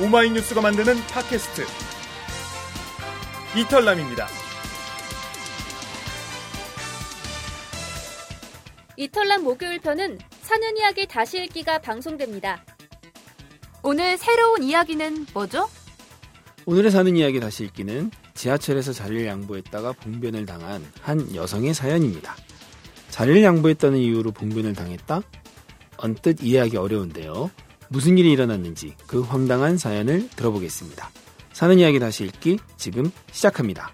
오마이뉴스가 만드는 팟캐스트 이털남입니다. 이털남 목요일 편은 사는 이야기 다시 읽기가 방송됩니다. 오늘 새로운 이야기는 뭐죠? 오늘의 사는 이야기 다시 읽기는 지하철에서 자리를 양보했다가 봉변을 당한 한 여성의 사연입니다. 자리를 양보했다는 이유로 봉변을 당했다? 언뜻 이해하기 어려운데요. 무슨 일이 일어났는지 그 황당한 사연을 들어보겠습니다. 사는 이야기 다시 읽기 지금 시작합니다.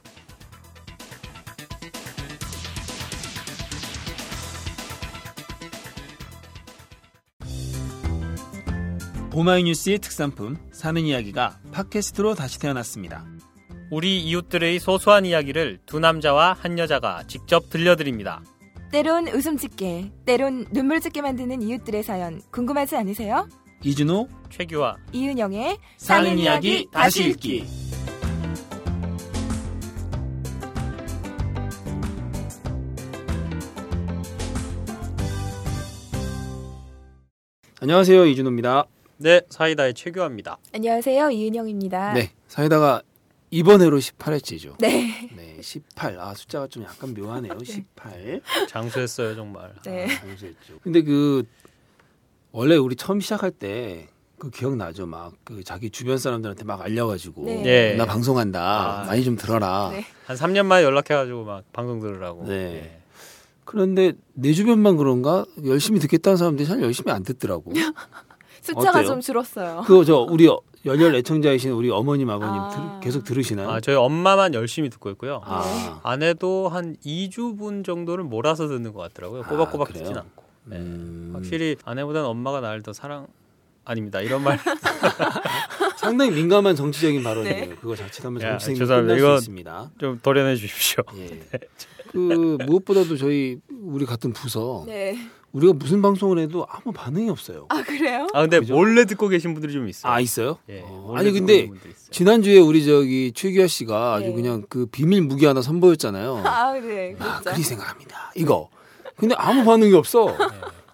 오마이뉴스의 특산품 사는 이야기가 팟캐스트로 다시 태어났습니다. 우리 이웃들의 소소한 이야기를 두 남자와 한 여자가 직접 들려드립니다. 때론 웃음 짓게, 때론 눈물 짓게 만드는 이웃들의 사연 궁금하지 않으세요? 이준호 최규화 이은영의 사는 이야기 다시 읽기 안녕하세요 이준호입니다. 네 사이다의 최규화입니다. 안녕하세요 이은영입니다. 네 사이다가 이번 해로 18회째죠. 네. 네, 18. 아, 숫자가 좀 약간 묘하네요. 18. 장수했어요 정말. 네. 아, 장수했죠. 근데 그 원래 우리 처음 시작할 때 그 기억나죠? 막 그 자기 주변 사람들한테 막 알려가지고 네. 예. 나 방송한다. 아. 많이 좀 들어라. 네. 한 3년 만에 연락해가지고 막 방송 들으라고. 네. 예. 그런데 내 주변만 그런가 열심히 듣겠다는 사람들이 잘 열심히 안 듣더라고. 숫자가 어때요? 좀 줄었어요. 그거 저 우리 열렬 애청자이신 우리 어머님 아버님 아. 들- 계속 들으시나요? 아 저희 엄마만 열심히 듣고 있고요. 아. 아내도 한 2주분 정도를 몰아서 듣는 것 같더라고요. 아, 꼬박꼬박 그래요? 듣진 않고. 네. 음. 확실히 아내보다는 엄마가 나를 더 사랑 아닙니다. 이런 말. 상당히 민감한 정치적인 발언이에요. 네. 그거 자칫하면 야, 정치생이 죄송합니다. 끝날 수 있습니다. 좀 도려내 주십시오. 예. 그 무엇보다도 저희 우리 같은 부서 네. 우리가 무슨 방송을 해도 아무 반응이 없어요. 아 그래요? 아 근데 그죠? 몰래 듣고 계신 분들이 좀 있어요. 아 있어요? 예. 어, 아니 근데 있어요. 지난 주에 우리 저기 최규하 씨가 아주 네. 그냥 그 비밀 무기 하나 선보였잖아요. 아 네. 아, 그렇죠. 그리 생각합니다. 이거. 근데 아무 반응이 없어.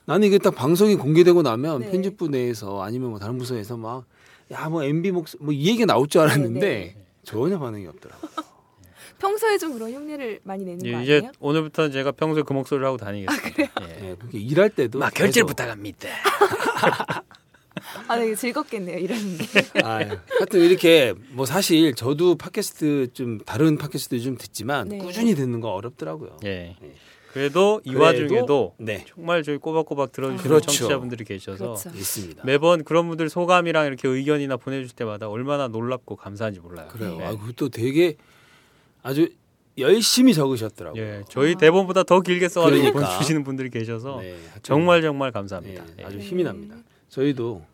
나는 이게 딱 방송이 공개되고 나면 네. 편집부 내에서 아니면 뭐 다른 부서에서 막 야 뭐 MB 목소 뭐이 얘기 나올 줄 알았는데 네, 전혀 반응이 없더라고. 평소에 좀 그런 흉내를 많이 내는 거 예, 아니에요? 이제 오늘부터 제가 평소에 그 목소리를 하고 다니겠습니다. 예. 예, 그렇게 일할 때도 막 결제를 부탁합니다. 아 되게 즐겁겠네요 이러는 게. 아유, 하여튼 이렇게 뭐 사실 저도 팟캐스트 좀 다른 팟캐스트 좀 듣지만 네. 꾸준히 듣는 거 어렵더라고요. 예. 네. 그래도 이 그래도- 와중에도 네 정말 저희 꼬박꼬박 들어주시는 그렇죠. 청취자분들이 계셔서 그렇죠. 있습니다. 매번 그런 분들 소감이랑 이렇게 의견이나 보내주실 때마다 얼마나 놀랍고 감사한지 몰라요. 그래요. 예. 아, 그것도 되게 아주 열심히 적으셨더라고요. 예, 저희 대본보다 더 길게 써가지고 그러니까. 보내주시는 분들이 계셔서 네, 정말 정말 네, 감사합니다. 예. 아주 힘이 납니다. 저희도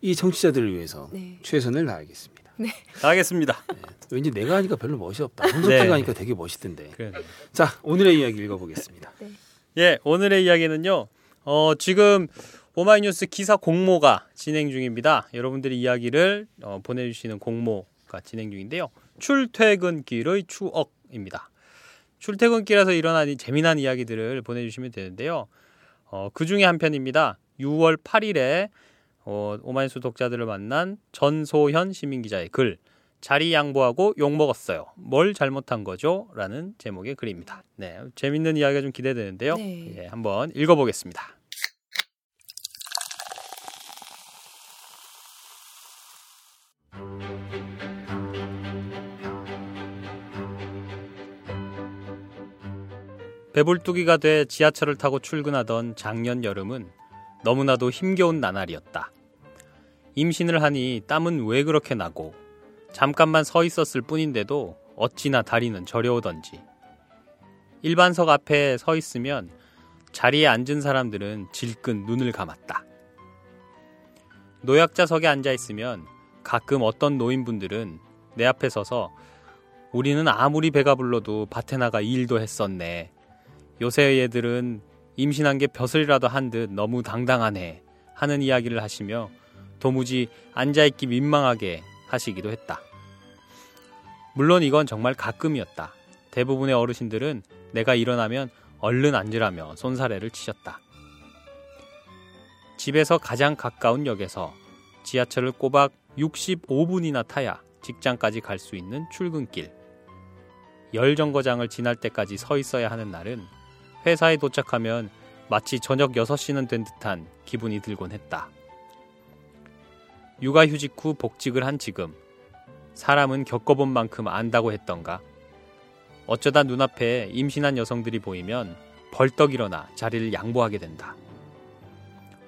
이 청취자들을 위해서 네. 최선을 다하겠습니다. 가겠습니다. 왠지 내가 하니까 별로 멋이 없다. 손석희가 네. 하니까 되게 멋있던데. 그래. 자, 오늘의 이야기 읽어보겠습니다. 예, 오늘의 이야기는요. 어, 지금 오마이뉴스 기사 공모가 진행 중입니다. 여러분들이 이야기를 어, 보내주시는 공모가 진행 중인데요. 출퇴근길의 추억입니다. 출퇴근길에서 일어난 이 재미난 이야기들을 보내주시면 되는데요. 어, 그 중에 한 편입니다. 6월 8일에 어, 오마이뉴스 독자들을 만난 전소현 시민 기자의 글. 자리 양보하고 욕 먹었어요. 뭘 잘못한 거죠? 라는 제목의 글입니다. 네, 재밌는 이야기가 좀 기대되는데요. 네. 예, 한번 읽어보겠습니다. 배불뚝이가 돼 지하철을 타고 출근하던 작년 여름은 너무나도 힘겨운 나날이었다. 임신을 하니 땀은 왜 그렇게 나고 잠깐만 서 있었을 뿐인데도 어찌나 다리는 저려오던지. 일반석 앞에 서 있으면 자리에 앉은 사람들은 질끈 눈을 감았다. 노약자석에 앉아 있으면 가끔 어떤 노인분들은 내 앞에 서서 우리는 아무리 배가 불러도 밭에 나가 일도 했었네. 요새 애들은 임신한 게 벼슬이라도 한 듯 너무 당당하네. 하는 이야기를 하시며 도무지 앉아있기 민망하게 하시기도 했다. 물론 이건 정말 가끔이었다. 대부분의 어르신들은 내가 일어나면 얼른 앉으라며 손사래를 치셨다. 집에서 가장 가까운 역에서 지하철을 꼬박 65분이나 타야 직장까지 갈 수 있는 출근길. 열 정거장을 지날 때까지 서 있어야 하는 날은 회사에 도착하면 마치 저녁 6시는 된 듯한 기분이 들곤 했다. 육아휴직 후 복직을 한 지금 사람은 겪어본 만큼 안다고 했던가. 어쩌다 눈앞에 임신한 여성들이 보이면 벌떡 일어나 자리를 양보하게 된다.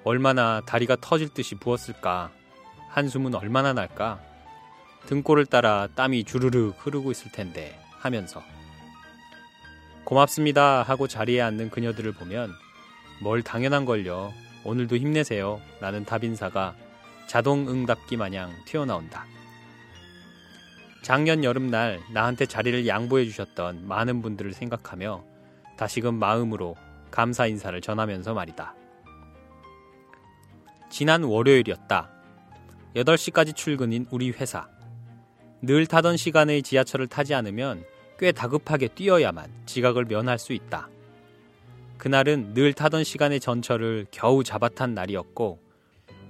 얼마나 다리가 터질 듯이 부었을까. 한숨은 얼마나 날까. 등골을 따라 땀이 주르륵 흐르고 있을 텐데 하면서 고맙습니다 하고 자리에 앉는 그녀들을 보면 뭘 당연한 걸요. 오늘도 힘내세요. 라는 답인사가 자동 응답기 마냥 튀어나온다. 작년 여름날 나한테 자리를 양보해 주셨던 많은 분들을 생각하며 다시금 마음으로 감사 인사를 전하면서 말이다. 지난 월요일이었다. 8시까지 출근인 우리 회사. 늘 타던 시간의 지하철을 타지 않으면 꽤 다급하게 뛰어야만 지각을 면할 수 있다. 그날은 늘 타던 시간의 전철을 겨우 잡아탄 날이었고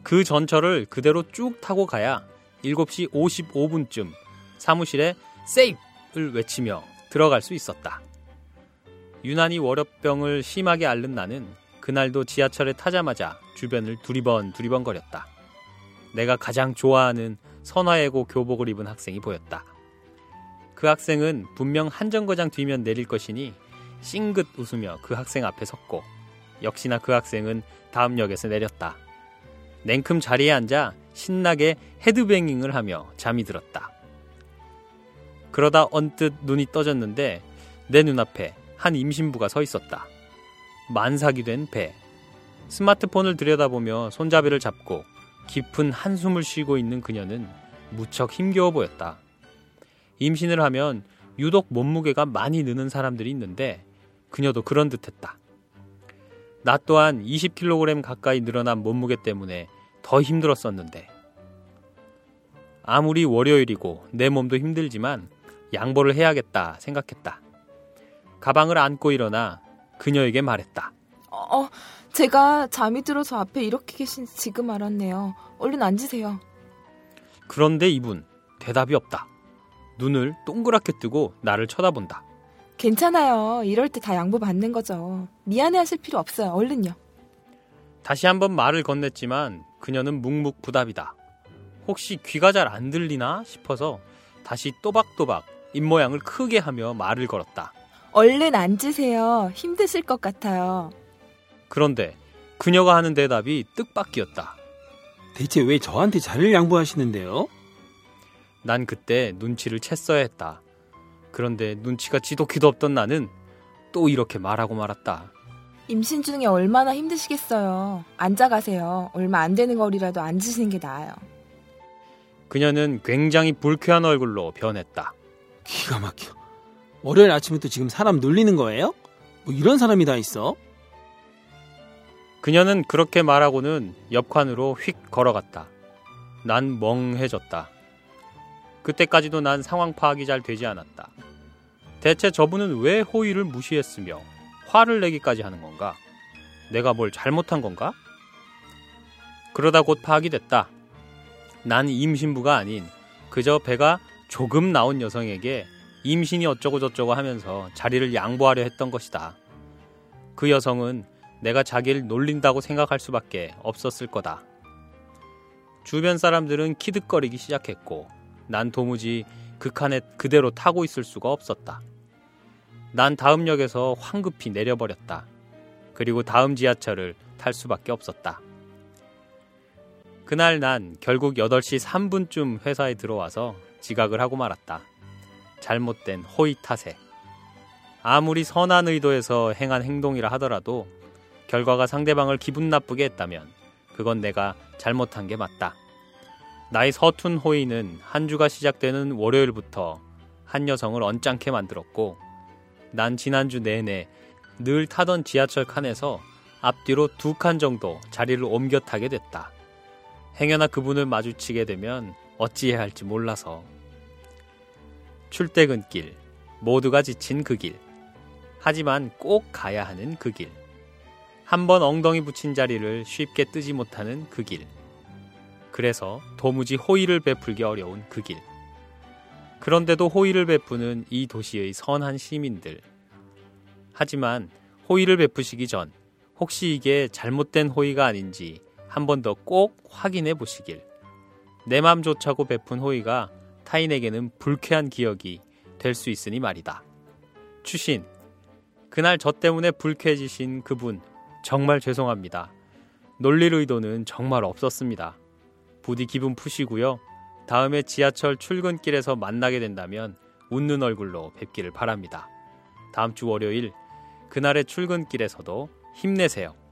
그 전철을 그대로 쭉 타고 가야 7시 55분쯤 사무실에 세이브를 외치며 들어갈 수 있었다. 유난히 월요병을 심하게 앓는 나는 그날도 지하철에 타자마자 주변을 두리번 두리번 거렸다. 내가 가장 좋아하는 선화예고 교복을 입은 학생이 보였다. 그 학생은 분명 한 정거장 뒤면 내릴 것이니 싱긋 웃으며 그 학생 앞에 섰고 역시나 그 학생은 다음 역에서 내렸다. 냉큼 자리에 앉아 신나게 헤드뱅잉을 하며 잠이 들었다. 그러다 언뜻 눈이 떠졌는데 내 눈앞에 한 임신부가 서 있었다. 만삭이 된 배. 스마트폰을 들여다보며 손잡이를 잡고 깊은 한숨을 쉬고 있는 그녀는 무척 힘겨워 보였다. 임신을 하면 유독 몸무게가 많이 느는 사람들이 있는데 그녀도 그런 듯 했다. 나 또한 20kg 가까이 늘어난 몸무게 때문에 더 힘들었었는데. 아무리 월요일이고 내 몸도 힘들지만 양보를 해야겠다 생각했다. 가방을 안고 일어나 그녀에게 말했다. 어, 제가 잠이 들어서 앞에 이렇게 계신 지금 알았네요. 얼른 앉으세요. 그런데 이분 대답이 없다. 눈을 동그랗게 뜨고 나를 쳐다본다. 괜찮아요. 이럴 때 다 양보 받는 거죠. 미안해 하실 필요 없어요. 얼른요. 다시 한번 말을 건넸지만 그녀는 묵묵부답이다. 혹시 귀가 잘 안 들리나 싶어서 다시 또박또박 입모양을 크게 하며 말을 걸었다. 얼른 앉으세요. 힘드실 것 같아요. 그런데 그녀가 하는 대답이 뜻밖이었다. 대체 왜 저한테 자리를 양보하시는데요? 난 그때 눈치를 챘어야 했다. 그런데 눈치가 지독히도 없던 나는 또 이렇게 말하고 말았다. 임신 중에 얼마나 힘드시겠어요. 앉아가세요. 얼마 안 되는 거리라도 앉으시는 게 나아요. 그녀는 굉장히 불쾌한 얼굴로 변했다. 기가 막혀. 월요일 아침부터 지금 사람 놀리는 거예요? 뭐 이런 사람이 다 있어? 그녀는 그렇게 말하고는 옆칸으로 휙 걸어갔다. 난 멍해졌다. 그때까지도 난 상황 파악이 잘 되지 않았다. 대체 저분은 왜 호의를 무시했으며 화를 내기까지 하는 건가? 내가 뭘 잘못한 건가? 그러다 곧 파악이 됐다. 난 임신부가 아닌 그저 배가 조금 나온 여성에게 임신이 어쩌고저쩌고 하면서 자리를 양보하려 했던 것이다. 그 여성은 내가 자기를 놀린다고 생각할 수밖에 없었을 거다. 주변 사람들은 키득거리기 시작했고 난 도무지 그 칸에 그대로 타고 있을 수가 없었다. 난 다음 역에서 황급히 내려버렸다. 그리고 다음 지하철을 탈 수밖에 없었다. 그날 난 결국 8시 3분쯤 회사에 들어와서 지각을 하고 말았다. 잘못된 호의 탓에. 아무리 선한 의도에서 행한 행동이라 하더라도 결과가 상대방을 기분 나쁘게 했다면 그건 내가 잘못한 게 맞다. 나의 서툰 호의는 한 주가 시작되는 월요일부터 한 여성을 언짢게 만들었고 난 지난주 내내 늘 타던 지하철 칸에서 앞뒤로 두 칸 정도 자리를 옮겨 타게 됐다. 행여나 그분을 마주치게 되면 어찌해야 할지 몰라서. 출퇴근길, 모두가 지친 그 길. 하지만 꼭 가야 하는 그 길. 한 번 엉덩이 붙인 자리를 쉽게 뜨지 못하는 그 길. 그래서 도무지 호의를 베풀기 어려운 그 길. 그런데도 호의를 베푸는 이 도시의 선한 시민들. 하지만 호의를 베푸시기 전 혹시 이게 잘못된 호의가 아닌지 한 번 더 꼭 확인해 보시길. 내 맘조차고 베푼 호의가 타인에게는 불쾌한 기억이 될 수 있으니 말이다. 추신, 그날 저 때문에 불쾌해지신 그분 정말 죄송합니다. 놀릴 의도는 정말 없었습니다. 부디 기분 푸시고요. 다음에 지하철 출근길에서 만나게 된다면 웃는 얼굴로 뵙기를 바랍니다. 다음 주 월요일 그날의 출근길에서도 힘내세요.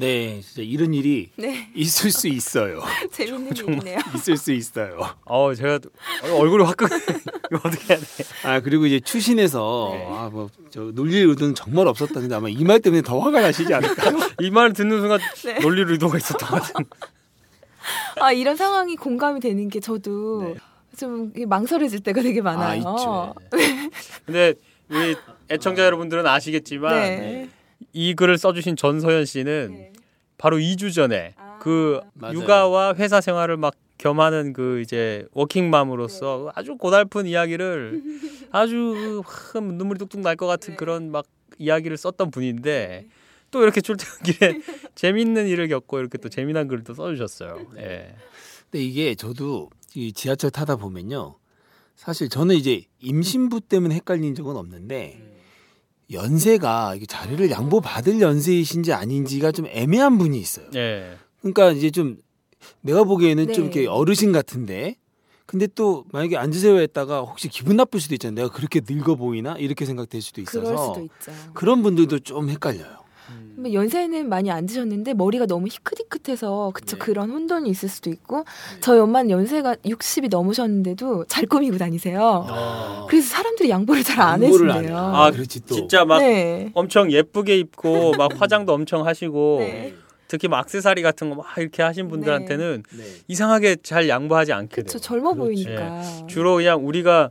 네, 진짜 이런 일이 네, 있을 수 있어요. 재밌는 정말. 얘기네요. 있을 수 있어요. 어, 제가 얼굴이 화끈. 이거 어떻게 해야 돼? 아 그리고 이제 추신에서 네. 아뭐저 놀릴 의도는 정말 없었다. 근데 아마 이 말 때문에 더 화가 나시지 않을까? 이 말을 듣는 순간 네. 놀릴 의도가 있었던 것 같은. 아 이런 상황이 공감이 되는 게 저도 네. 좀 망설여질 때가 되게 아 많아요. 있죠. 근데 우리 애청자 여러분들은 아시겠지만 네. 이 글을 써주신 전서연 씨는 네. 바로 2주 전에 아. 그 맞아요. 육아와 회사 생활을 막 겸하는 그 이제 워킹맘으로서 아주 고달픈 이야기를 아주 하, 눈물이 뚝뚝 날 것 같은 네. 그런 막 이야기를 썼던 분인데 또 이렇게 출퇴근길에 재밌는 일을 겪고 이렇게 또 재미난 글을 또 써주셨어요. 예. 근데 이게 저도 이 지하철 타다 보면요. 사실 저는 이제 임신부 때문에 헷갈린 적은 없는데 연세가 이게 자리를 양보 받을 연세이신지 아닌지가 좀 애매한 분이 있어요. 예. 그러니까 이제 좀 내가 보기에는 네. 좀 이렇게 어르신 같은데 근데 또 만약에 앉으세요 했다가 혹시 기분 나쁠 수도 있잖아요. 내가 그렇게 늙어 보이나 이렇게 생각될 수도 있어서 그럴 수도 있죠. 그런 분들도 좀 헷갈려요. 근데 연세는 많이 안 드셨는데 머리가 너무 희끗희끗해서 그쵸 네. 그런 혼돈이 있을 수도 있고 저희 엄마는 연세가 60이 넘으셨는데도 잘 꾸미고 다니세요. 어. 그래서 사람들이 양보를 잘안 양보를 안 해준대요. 해요. 아, 그렇지 또. 진짜 막 네. 엄청 예쁘게 입고 막 화장도 엄청 하시고 네. 특히 막 액세서리 같은 거 막 이렇게 하신 분들한테는 네. 이상하게 잘 양보하지 않게 그쵸 돼요. 젊어 그렇죠. 보이니까. 주로 그냥 우리가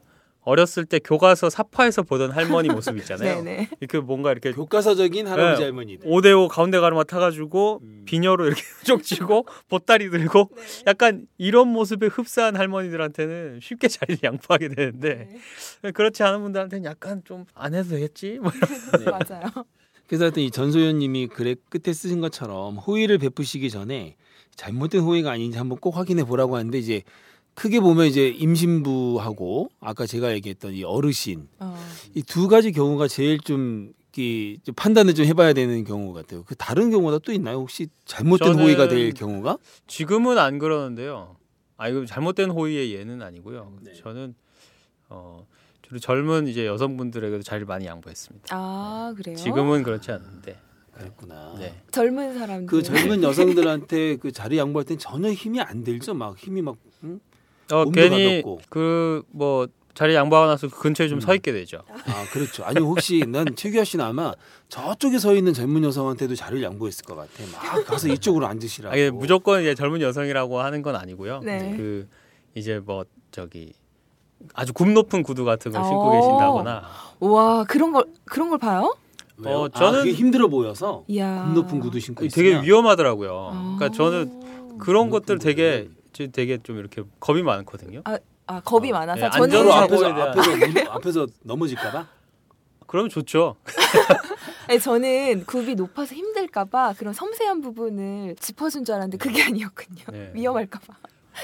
어렸을 때 교과서 사파에서 보던 할머니 모습 있잖아요. 네네. 이렇게 뭔가 이렇게 교과서적인 할아버지 네. 할머니들. 5대5 가운데 가르마 타가지고 음. 비녀로 이렇게 쪽지고 보따리 들고 네. 약간 이런 모습에 흡사한 할머니들한테는 쉽게 자리를 양보하게 되는데 네. 그렇지 않은 분들한테는 약간 좀 안 해도 되겠지? 뭐 네. 맞아요. 그래서 하여튼 이 전소연님이 글의 끝에 쓰신 것처럼 호의를 베푸시기 전에 잘못된 호의가 아닌지 한번 꼭 확인해 보라고 하는데 이제 크게 보면 이제 임신부하고 아까 제가 얘기했던 이 어르신 어. 이두 가지 경우가 제일 좀, 이, 좀 판단을 좀 해봐야 되는 경우 같아요. 그 다른 경우가 또 있나요? 혹시 잘못된 호의가 될 경우가? 지금은 안 그러는데요. 아 이거 잘못된 호의의 예는 아니고요. 네. 저는 어 주로 젊은 이제 여성분들에게도 자리를 많이 양보했습니다. 아 그래요? 지금은 그렇지 않은데. 그랬구나. 네. 젊은 사람들. 그 젊은 여성들한테 그 자리 양보할 땐 전혀 힘이 안 들죠. 막 힘이 막 응? 어 괜히. 그 뭐 자리 양보하고 나서 그 근처에 좀 음. 서 있게 되죠. 아 그렇죠. 아니 혹시 난 최규하 씨는 아마 저쪽에 서 있는 젊은 여성한테도 자리를 양보했을 것 같아. 막 가서 이쪽으로 앉으시라고. 아, 무조건 이제 젊은 여성이라고 하는 건 아니고요. 네. 그 이제 뭐 저기 아주 굽 높은 구두 같은 걸 신고 어. 계신다거나 와 그런 걸 그런 걸 봐요? 왜요? 어, 아, 저는- 그게 힘들어 보여서. 굽 높은 구두 신고 되게 있으면 위험하더라고요. 아. 그러니까 저는 그런 굽 것들 되게 구두는- 저 되게 좀 이렇게 겁이 많거든요. 아 겁이 어, 많아서 네, 저는 서로 안전하고- 앞에서 거에 대한- 앞에서 넘- 앞에서 넘어질까봐. 그러면 좋죠. 아니, 저는 굽이 높아서 힘들까봐 그런 섬세한 부분을 짚어준 줄 알았는데 그게 아니었군요. 네. 위험할까봐.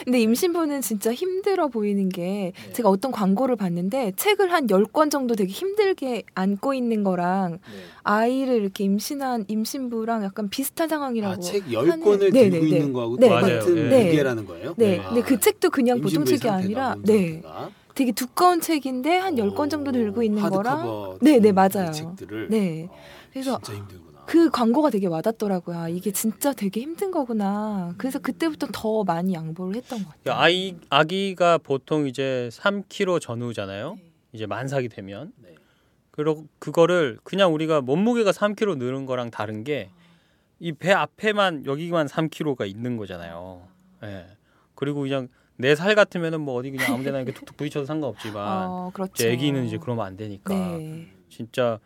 근데 임신부는 진짜 힘들어 보이는 게 제가 어떤 광고를 봤는데 책을 한 10권 정도 되게 힘들게 안고 있는 거랑 아이를 이렇게 임신한 임신부랑 약간 비슷한 상황이라고. 아책 열 하는- 권을 네, 들고 네, 네. 있는 거하고 네, 똑같은 맞아요. 네. 무게라는 거예요. 네. 아, 근데 그 책도 그냥 보통 책이 아니라 몸 네. 되게 두꺼운 책인데 한 10권 정도 들고 있는 거랑 네, 네, 책- 맞아요. 책들을 네. 어, 그래서. 그 광고가 되게 와닿더라고요. 아, 이게 진짜 되게 힘든 거구나. 그래서 그때부터 더 많이 양보를 했던 것 같아요. 아이 아기가 보통 이제 3kg 전후잖아요. 이제 만삭이 되면. 네. 그리고 그거를 그냥 우리가 몸무게가 3kg 늘은 거랑 다른 게 이 배 앞에만 여기만 3kg가 있는 거잖아요. 예. 그리고 그냥 내 살 같으면은 뭐 어디 그냥 아무데나 이렇게 툭툭 부딪혀도 상관없지만 어, 그렇죠. 이제 애기는 이제 그러면 안 되니까 네. 진짜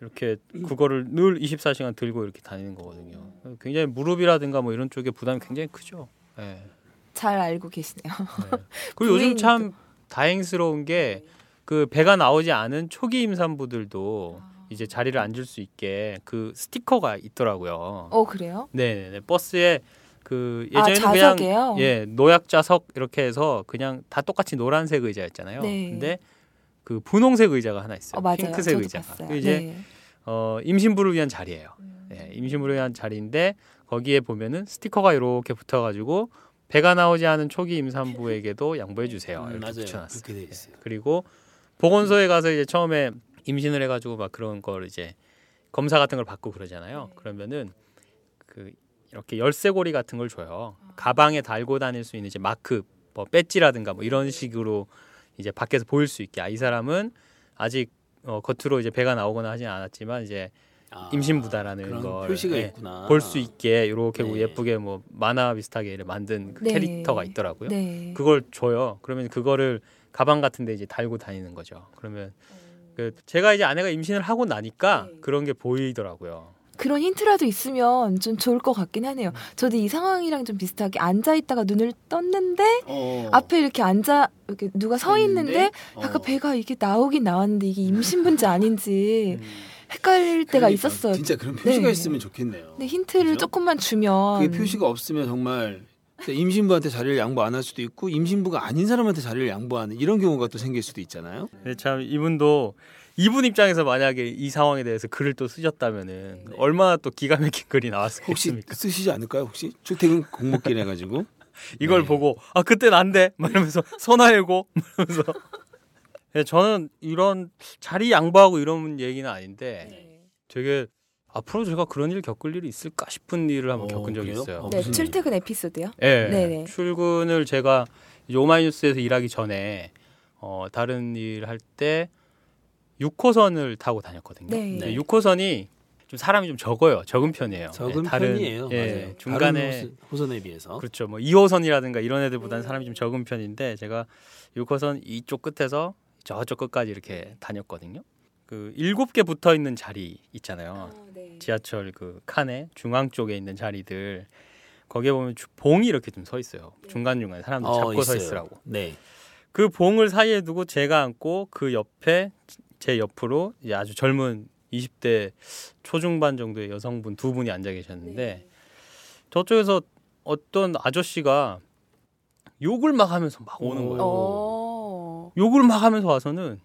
이렇게 그거를 늘 24시간 들고 이렇게 다니는 거거든요. 굉장히 무릎이라든가 뭐 이런 쪽에 부담이 굉장히 크죠. 예. 잘 알고 계시네요. 네. 그리고 요즘 참 다행스러운 게 그 배가 나오지 않은 초기 임산부들도 이제 자리를 앉을 수 있게 그 스티커가 있더라고요. 어 그래요? 네네네 버스에 그 아, 예전에는 그냥 좌석에요? 예 노약 좌석 이렇게 해서 그냥 다 똑같이 노란색 의자였잖아요. 네. 근데 그 분홍색 의자가 하나 있어요. 어 맞아요. 핑크색 의자가. 봤어요. 그 이제 네. 어, 임신부를 위한 자리예요. 예, 임신부를 위한 자리인데 거기에 보면은 스티커가 이렇게 붙어가지고 배가 나오지 않은 초기 임산부에게도 양보해 주세요. 음, 이렇게 맞아요. 붙여놨어요. 그렇게 돼 있어요. 그리고 보건소에 가서 이제 처음에 임신을 해가지고 막 그런 걸 이제 검사 같은 걸 받고 그러잖아요. 그러면은 그 이렇게 열쇠고리 같은 걸 줘요. 가방에 달고 다닐 수 있는 이제 마크, 뭐 배지라든가 뭐 이런 식으로 이제 밖에서 보일 수 있게. 아, 이 사람은 아직 어, 겉으로 이제 배가 나오거나 하진 않았지만 이제 아, 임신부다라는 걸 표시가 예, 있구나. 볼수 있게 이렇게 네. 예쁘게 뭐 만화 비슷하게 만든 그 네. 캐릭터가 있더라고요. 네. 그걸 줘요. 그러면 그거를 가방 같은데 이제 달고 다니는 거죠. 그러면 그 제가 이제 아내가 임신을 하고 나니까 네. 그런 게 보이더라고요. 그런 힌트라도 있으면 좀 좋을 것 같긴 하네요. 저도 이 상황이랑 좀 비슷하게 앉아 있다가 눈을 떴는데 어. 앞에 이렇게 앉아 이렇게 누가 서 있는데 어. 약간 배가 이게 나오긴 나왔는데 이게 임신분지 아닌지 음. 헷갈릴 때가 그러니까 있었어요. 진짜 그런 표시가 네. 있으면 좋겠네요. 근데 힌트를 그죠? 조금만 주면 그게 표시가 없으면 정말 임신부한테 자리를 양보 안 할 수도 있고 임신부가 아닌 사람한테 자리를 양보하는 이런 경우가 또 생길 수도 있잖아요. 근데 참 이분도 이분 입장에서 만약에 이 상황에 대해서 글을 또 쓰셨다면은 얼마나 또 기가 막힌 글이 혹시 나왔겠습니까? 쓰시지 않을까요? 혹시 출퇴근 공목길 해 가지고 이걸 네. 보고 아 그땐 안 돼. 막 이러면서 선화일고 이러면서 예, 저는 이런 자리 양보하고 이런 얘기는 아닌데 되게 앞으로 제가 그런 일 겪을 일이 있을까 싶은 일을 한번 어, 겪은 적이 그래요? 있어요. 어, 네, 출퇴근 에피소드요. 예. 네네. 출근을 제가 오마이뉴스에서 일하기 전에 어, 다른 일 할 때 6호선을 타고 다녔거든요. 네. 근데 6호선이 좀 사람이 좀 적어요. 적은 편이에요. 적은 예, 다른, 편이에요. 예, 맞아요. 중간에 다른 호선, 에 비해서 그렇죠. 뭐 2호선이라든가 이런 애들보다는 사람이 좀 적은 편인데 제가 6호선 이쪽 끝에서 저쪽 끝까지 이렇게 다녔거든요. 그 일곱 개 붙어 있는 자리 있잖아요. 지하철 그 칸에 중앙 쪽에 있는 자리들 거기에 보면 주- 봉이 이렇게 좀 서 있어요. 중간 중간에 사람들 어, 잡고 서 있어요. 있으라고. 네. 그 봉을 사이에 두고 제가 앉고 그 옆에 제 옆으로 이제 아주 젊은 20대 초중반 정도의 여성분 두 분이 앉아 계셨는데 저쪽에서 어떤 아저씨가 욕을 막 하면서 막 오는 오. 거예요. 어. 욕을 막 하면서 와서는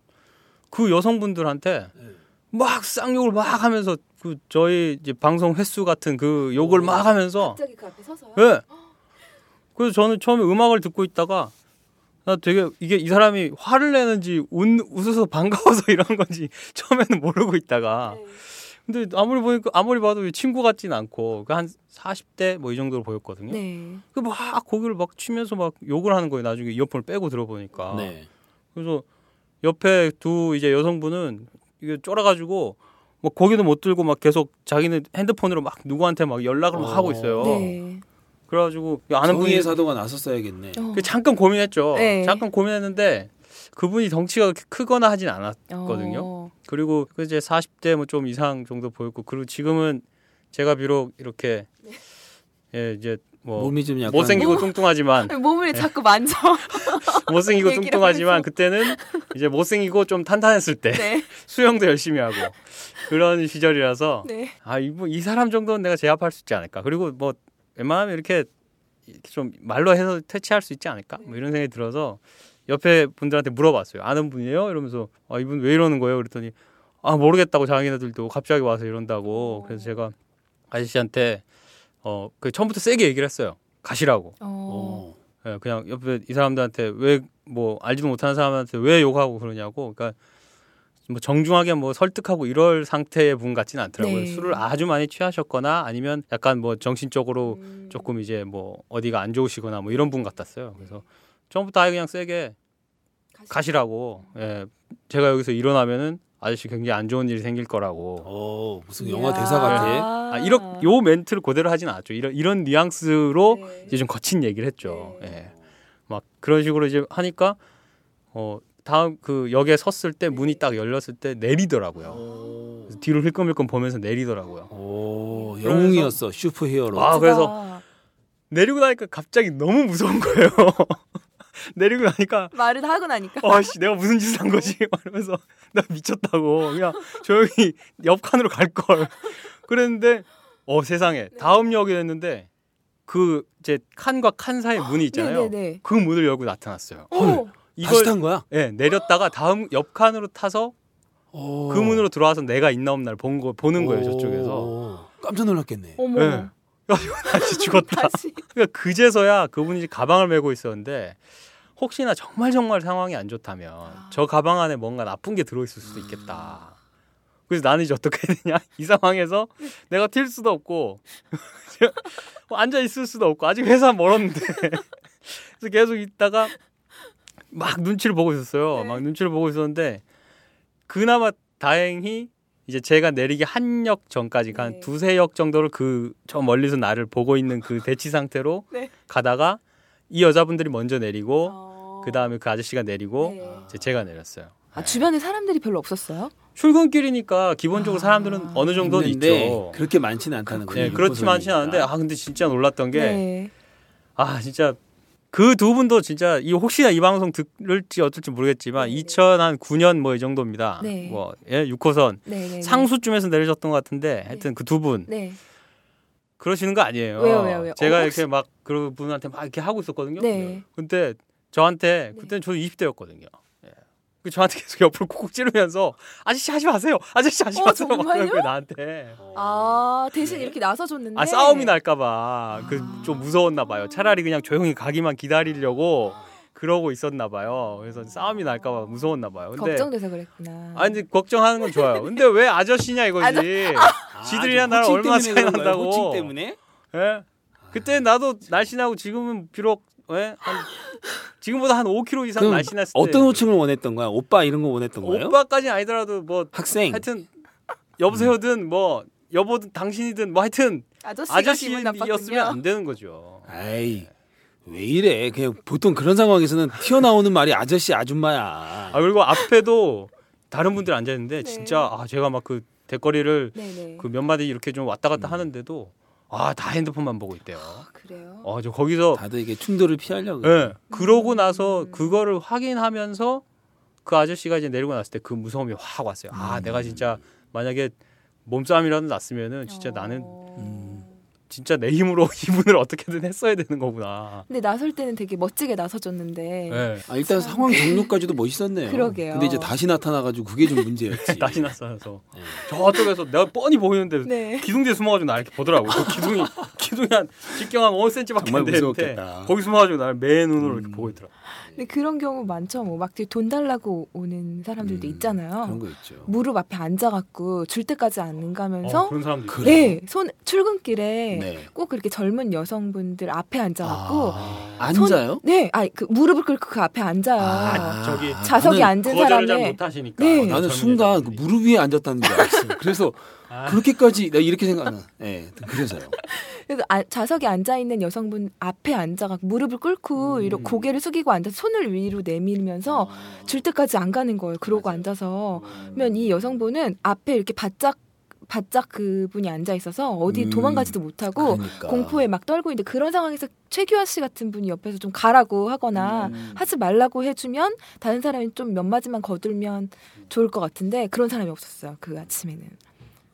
그 여성분들한테 네. 막 쌍욕을 막 하면서 그 저희 이제 방송 횟수 같은 그 욕을 오. 막 하면서 갑자기 그 앞에 서서요? 예. 그래서 저는 처음에 음악을 듣고 있다가 나 되게 이게 이 사람이 화를 내는지 웃, 웃어서 반가워서 이런 건지 처음에는 모르고 있다가 네. 근데 아무리 보니까 아무리 봐도 친구 같진 않고 그한 40대 뭐 이 정도로 보였거든요. 네. 그막 고개를 막 치면서 막 욕을 하는 거예요. 나중에 이어폰을 빼고 들어보니까. 네. 그래서 옆에 두 이제 여성분은 이게 쫄아가지고 뭐 고개도 못 들고 막 계속 자기는 핸드폰으로 막 누구한테 막 연락을 막 어. 하고 있어요. 네. 그래가지고 아는 분이 사도가 나섰어야겠네. 어. 그 잠깐 고민했죠. 네. 잠깐 고민했는데 그분이 덩치가 그렇게 크거나 하진 않았거든요. 어. 그리고 그 이제 40대 뭐 좀 이상 정도 보였고 그리고 지금은 제가 비록 이렇게 예 이제 뭐 몸이 좀 약간 못생기고 뚱뚱하지만 몸을 자꾸 만져. 못생기고 뚱뚱하지만. 그때는 이제 못생기고 좀 탄탄했을 때 네. 수영도 열심히 하고 그런 시절이라서 네. 아, 이, 뭐, 이 사람 정도는 내가 제압할 수 있지 않을까. 그리고 뭐, 웬만하면 이렇게, 이렇게 좀 말로 해서 퇴치할 수 있지 않을까. 뭐 이런 생각이 들어서 옆에 분들한테 물어봤어요. 아는 분이에요? 이러면서, 아, 이분 왜 이러는 거예요? 그랬더니, 아, 모르겠다고 자기네들도 갑자기 와서 이런다고. 그래서 제가 아저씨한테, 어, 그 처음부터 세게 얘기를 했어요. 가시라고. 어. 어. 예, 그냥 옆에 이 사람들한테 왜 뭐 알지도 못하는 사람한테 왜 욕하고 그러냐고. 그러니까 뭐 정중하게 뭐 설득하고 이럴 상태의 분 같지는 않더라고요. 네. 술을 아주 많이 취하셨거나 아니면 약간 뭐 정신적으로 음. 조금 이제 뭐 어디가 안 좋으시거나 뭐 이런 분 같았어요. 그래서 처음부터 아예 그냥 세게 가시라고. 예. 제가 여기서 일어나면은 아저씨 굉장히 안 좋은 일이 생길 거라고. 어, 무슨 영화 대사 같아. 아, 이런 요 멘트를 그대로 하진 않았죠. 이런 이런 뉘앙스로 네. 이제 좀 거친 얘기를 했죠. 네. 예. 막 그런 식으로 이제 하니까 어 다음 그 역에 섰을 때 문이 딱 열렸을 때 내리더라고요. 그래서 뒤로 힐끔힐끔 보면서 내리더라고요. 오, 영웅이었어. 슈퍼히어로. 아, 그래서 아, 내리고 나니까 갑자기 너무 무서운 거예요. 내리고 나니까 말을 하고 나니까 아씨 내가 무슨 짓을 한 거지? 막 이러면서 나 미쳤다고 그냥 조용히 옆 칸으로 갈 걸. 그랬는데 어 세상에 다음 역이 됐는데 그 이제 칸과 칸 사이 문이 있잖아요. 네네네. 그 문을 열고 나타났어요. 오, 다시 탄 거야? 예, 내렸다가 다음 옆 칸으로 타서 오. 그 문으로 들어와서 내가 있나 없나를 본 거, 보는 거예요, 저쪽에서. 오, 깜짝 놀랐겠네. 어머. 예. 야, 이거 다시 죽었다. 다시 그러니까 그제서야 그분이 가방을 메고 있었는데 혹시나 정말 정말 상황이 안 좋다면 저 가방 안에 뭔가 나쁜 게 들어있을 수도 있겠다. 그래서 나는 이제 어떻게 해야 되냐? 이 상황에서 내가 튈 수도 없고 뭐 앉아 있을 수도 없고 아직 회사 멀었는데 그래서 계속 있다가 막 눈치를 보고 있었어요. 네. 막 눈치를 보고 있었는데 그나마 다행히 이제 제가 내리기 한 역 전까지 한 네. 두세 역 정도를 그 저 멀리서 나를 보고 있는 그 대치 상태로 네. 가다가 이 여자분들이 먼저 내리고 어. 그 다음에 그 아저씨가 내리고 네. 이제 제가 내렸어요. 아, 주변에 사람들이 별로 없었어요? 출근길이니까 기본적으로 아. 사람들은 어느 정도는 있는데 있죠. 그렇게 많지는 않다는 거예요. 네, 그렇지 많지는 않은데 아 근데 진짜 놀랐던 게 네. 아 진짜 그 두 분도 진짜 이 혹시나 이 방송 들을지 어떨지 모르겠지만 네, 네. 2009년 뭐 이 정도입니다. 네. 뭐 예, 6호선 네, 네. 상수쯤에서 내리셨던 것 같은데 하여튼 그 두분 네. 그러시는 거 아니에요. 왜요, 왜요, 왜요? 제가 어, 이렇게 막그 분한테 막 이렇게 하고 있었거든요. 네. 근데 저한테 네. 그때는 저도 20대였거든요. 그 저한테 계속 옆으로 쿡쿡 찌르면서 아저씨 하지 마세요. 아저씨 하지 어, 마세요. 막 정말요? 나한테. 아, 대신 이렇게 나서 줬는데 아 싸움이 날까봐 그 아. 좀 무서웠나 봐요. 차라리 그냥 조용히 가기만 기다리려고 그러고 있었나 봐요. 그래서 싸움이 날까 봐 무서웠나 봐요. 근데 걱정돼서 그랬구나. 아니 근데 걱정하는 건 좋아요. 근데 왜 아저씨냐 이거지. 지들이랑 나랑 얼마나 차이 난다고. 호칭 때문에? 예? 그때 나도 날씬하고 지금은 비록 예? 한 지금보다 한 5kg 이상 날씬했을 때 어떤 호칭을 원했던 거야? 오빠 이런 거 원했던 거예요? 오빠까지는 아니더라도 뭐 학생. 하여튼 여보세요든 뭐 여보든 당신이든 뭐 하여튼 아저씨였으면. 안 되는 거죠. 아이 왜 이래? 그냥 보통 그런 상황에서는 튀어나오는 말이 아저씨 아줌마야. 아 그리고 앞에도 다른 분들 앉아 있는데 네. 진짜 아 제가 막그 대거리를 네네. 그몇 마디 이렇게 좀 왔다 갔다 하는데도 아 다 핸드폰만 보고 있대요. 아, 그래요? 어 저 거기서 다들 이게 충돌을 피하려고. 예. 그러고 음. 나서 그거를 확인하면서 그 아저씨가 이제 내리고 났을 때 그 무서움이 확 왔어요. 아, 음. 내가 진짜 만약에 몸싸움이라도 났으면은 진짜 나는 어. 음. 진짜 내 힘으로 이분을 어떻게든 했어야 되는 거구나. 근데 나설 때는 되게 멋지게 나서줬는데 예. 아, 일단 상황 종료까지도 멋있었네요. 그러게요. 근데 이제 다시 나타나가지고 그게 좀 문제였지. 다시 났어서 네. 저쪽에서 내가 뻔히 보이는데 네. 기둥 뒤에 숨어가지고 나 이렇게 보더라고. 그 기둥이 기둥이 한 직경 한 5cm밖에 정말 안 되는데. 거기 숨어가지고 나를 매 눈으로 이렇게 음. 보고 있더라. 근데 그런 경우 많죠. 뭐 막 돈 달라고 오는 사람들도 음, 있잖아요. 그런 거 있죠. 무릎 앞에 앉아갖고 줄 때까지 안 가면서 어, 그런 사람들. 그래. 네, 손 출근길에 네. 꼭 그렇게 젊은 여성분들 앞에 앉아갖고 아, 앉아요? 네, 아니 그 무릎을 꿇고 그 앞에 앉아요. 아, 저기 자석에 나는 앉은 사람의 못하시니까. 네. 나는 젊은 순간 그. 무릎 위에 앉았다는 줄 알았어요. 그래서 아. 그렇게까지 나 이렇게 생각하는. 예, 그래서요. 그래서 아, 좌석에 앉아 있는 여성분 앞에 앉아갖고 무릎을 꿇고 음. 이렇게 고개를 숙이고 앉아서 손을 위로 내밀면서 줄 때까지 안 가는 거예요. 그러고 맞아요. 앉아서 그러면 이 여성분은 앞에 이렇게 바짝 바짝 그분이 앉아 있어서 어디 음. 도망가지도 못하고 그러니까. 공포에 막 떨고 있는데 그런 상황에서 최규하 씨 같은 분이 옆에서 좀 가라고 하거나 음. 하지 말라고 해주면 다른 사람이 좀 몇 마디만 거들면 좋을 것 같은데 그런 사람이 없었어요 그 아침에는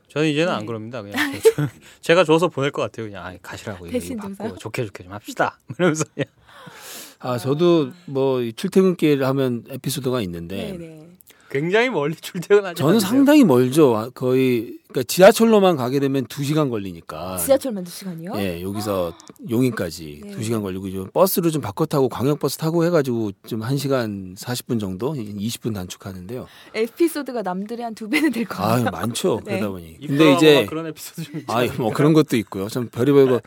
저는 이제는 네. 안 그럽니다. 그냥 저- 제가 줘서 보낼 것 같아요. 그냥 아, 가시라고 이거? 받고 좋게 좋게 좀 합시다. 이러면서 그냥. 아, 저도 뭐이 출퇴근길 하면 에피소드가 있는데 네네 굉장히 멀리 출퇴근하지. 저는? 상당히 멀죠. 아, 거의 그러니까 지하철로만 가게 되면 2시간 걸리니까. 지하철만 두 시간이요? 예, 여기서 용인까지 네. 2시간 걸리고 좀 버스로 좀 바꿔 타고 광역버스 타고 해 가지고 좀 1시간 40분 정도 20분 단축하는데요. 에피소드가 남들의 한 두 배는 될것 아유, 같아요. 많죠. 네. 그러다 보니. 이 근데 이제 막 그런 에피소드 좀. 아이 뭐 그런 것도 있고요. 좀 별의별 거.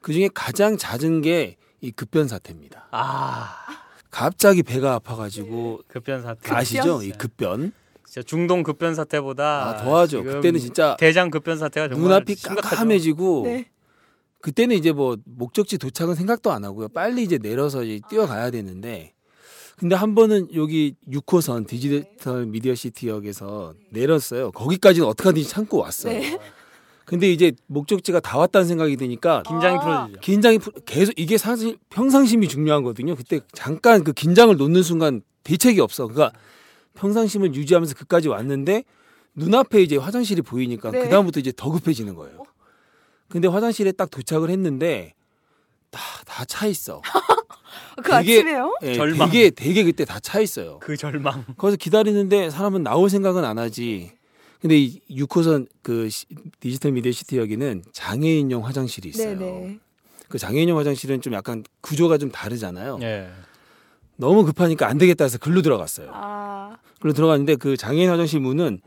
그 중에 가장 잦은 게 이 급변 사태입니다. 아 갑자기 배가 아파가지고 급변 사태. 아시죠? 이 급변. 진짜 중동 급변 사태보다 아, 더하죠. 그때는 진짜 대장 급변 사태가 정말 눈앞이. 깜깜해지고 네. 그때는 이제 뭐 목적지 도착은 생각도 안 하고요. 빨리 이제 내려서 이제 뛰어가야 되는데 근데 한 번은 여기 6호선 디지털 미디어 시티역에서 내렸어요. 거기까지는 어떻게 하든지 참고 왔어요. 네. 근데 이제 목적지가 다 왔다는 생각이 드니까 긴장이 아. 풀어지죠. 긴장이 풀- 계속 이게 사실 평상심이 중요한 거거든요. 그때 잠깐 그 긴장을 놓는 순간 대책이 없어. 그러니까 평상심을 유지하면서 그까지 왔는데 눈앞에 이제 화장실이 보이니까 네. 그다음부터 이제 더 급해지는 거예요. 근데 화장실에 딱 도착을 했는데 다 다 차 있어. 그 되게- 아침에요? 예, 절망. 되게 되게 그때 다 차 있어요. 그 절망. 거기서 기다리는데 사람은 나올 생각은 안 하지. 근데 이 6호선 그 시- 디지털 미디어 시티 여기는 장애인용 화장실이 있어요. 네네. 그 장애인용 화장실은 좀 약간 구조가 좀 다르잖아요. 예. 너무 급하니까 안 되겠다 해서 글로 들어갔어요. 아, 글로 들어갔는데 그 장애인 화장실 문은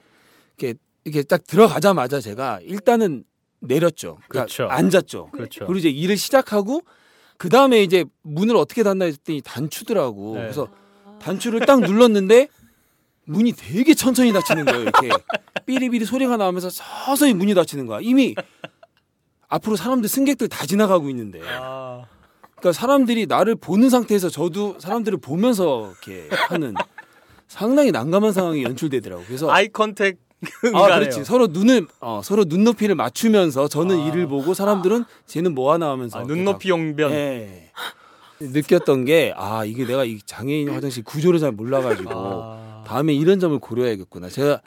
이렇게 이렇게 딱 들어가자마자 제가 일단은 내렸죠. 그러니까 그렇죠. 앉았죠. 그렇죠. 그리고 이제 일을 시작하고 그 다음에 이제 문을 어떻게 닫나 했더니 단추더라고. 네. 그래서 단추를 딱 눌렀는데 문이 되게 천천히 닫히는 거예요. 이렇게 삐리삐리 소리가 나오면서 서서히 문이 닫히는 거야. 이미 앞으로 사람들 승객들 다 지나가고 있는데. 아, 그러니까 사람들이 나를 보는 상태에서 저도 사람들을 보면서 이렇게 하는 상당히 난감한 상황이 연출되더라고요. 그래서 아이 컨택 아, 그렇지. 서로 눈을 어, 서로 눈높이를 맞추면서 저는 아. 이를 보고 사람들은 쟤는 뭐 하나 하면서 아, 눈높이 다- 용변. 예. 느꼈던 게 아, 이게 내가 이 장애인 화장실 구조를 잘 몰라 가지고 아, 다음에 이런 점을 고려해야겠구나. 제가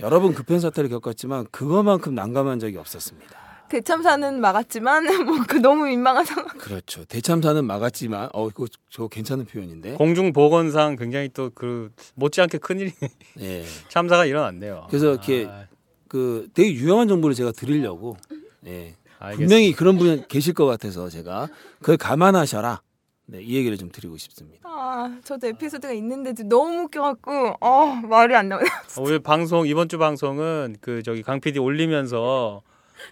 여러 번 급행 사태를 겪었지만 그거만큼 난감한 적이 없었습니다. 대참사는 막았지만 뭐 그 너무 민망한 상황. 그렇죠. 대참사는 막았지만 어, 이거 저 괜찮은 표현인데. 공중 보건상 굉장히 또 그 못지않게 큰 일이 예. 참사가 일어났네요. 그래서 이렇게 아, 그 되게 유용한 정보를 제가 드리려고 예. 알겠습니다. 분명히 그런 분 계실 것 같아서 제가 그걸 감안하셔라. 네, 이 얘기를 좀 드리고 싶습니다. 아, 저도 에피소드가 있는데도 너무 웃겨갖고 어 말이 안 나오네. 어, 우리 방송 이번 주 방송은 그 저기 강 PD 올리면서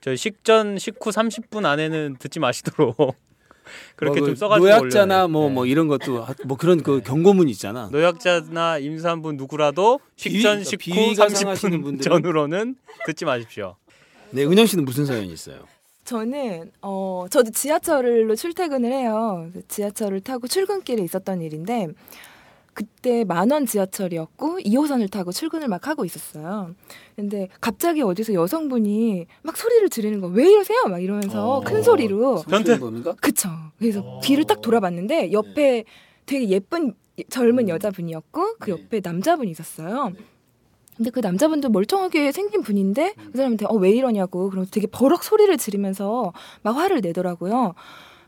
저 식전 식후 30분 안에는 듣지 마시도록 그렇게 뭐좀그 써가지고 노약자나 올려요. 뭐 네. 뭐 이런 것도 하- 뭐 그런 그 경고문 있잖아. 노약자나 임산부 누구라도 식전 비위- 식후 비위가 상하시는 30분 분들은- 전후로는 듣지 마십시오. 네, 은영 씨는 무슨 사연이 있어요? 저는 어 저도 지하철로 출퇴근을 해요. 지하철을 타고 출근길에 있었던 일인데 그때 만원 지하철이었고 2호선을 타고 출근을 막 하고 있었어요. 근데 갑자기 어디서 여성분이 막 소리를 지르는 거 왜 이러세요? 막 이러면서 어. 큰 소리로 변태. 범인가? 그쵸. 그래서 뒤를 딱 돌아봤는데 옆에 되게 예쁜 젊은 여자분이었고 그 옆에 남자분이 있었어요. 근데 그 남자분도 멀쩡하게 생긴 분인데 그 사람한테 어 왜 이러냐고 그러면서 되게 버럭 소리를 지르면서 막 화를 내더라고요.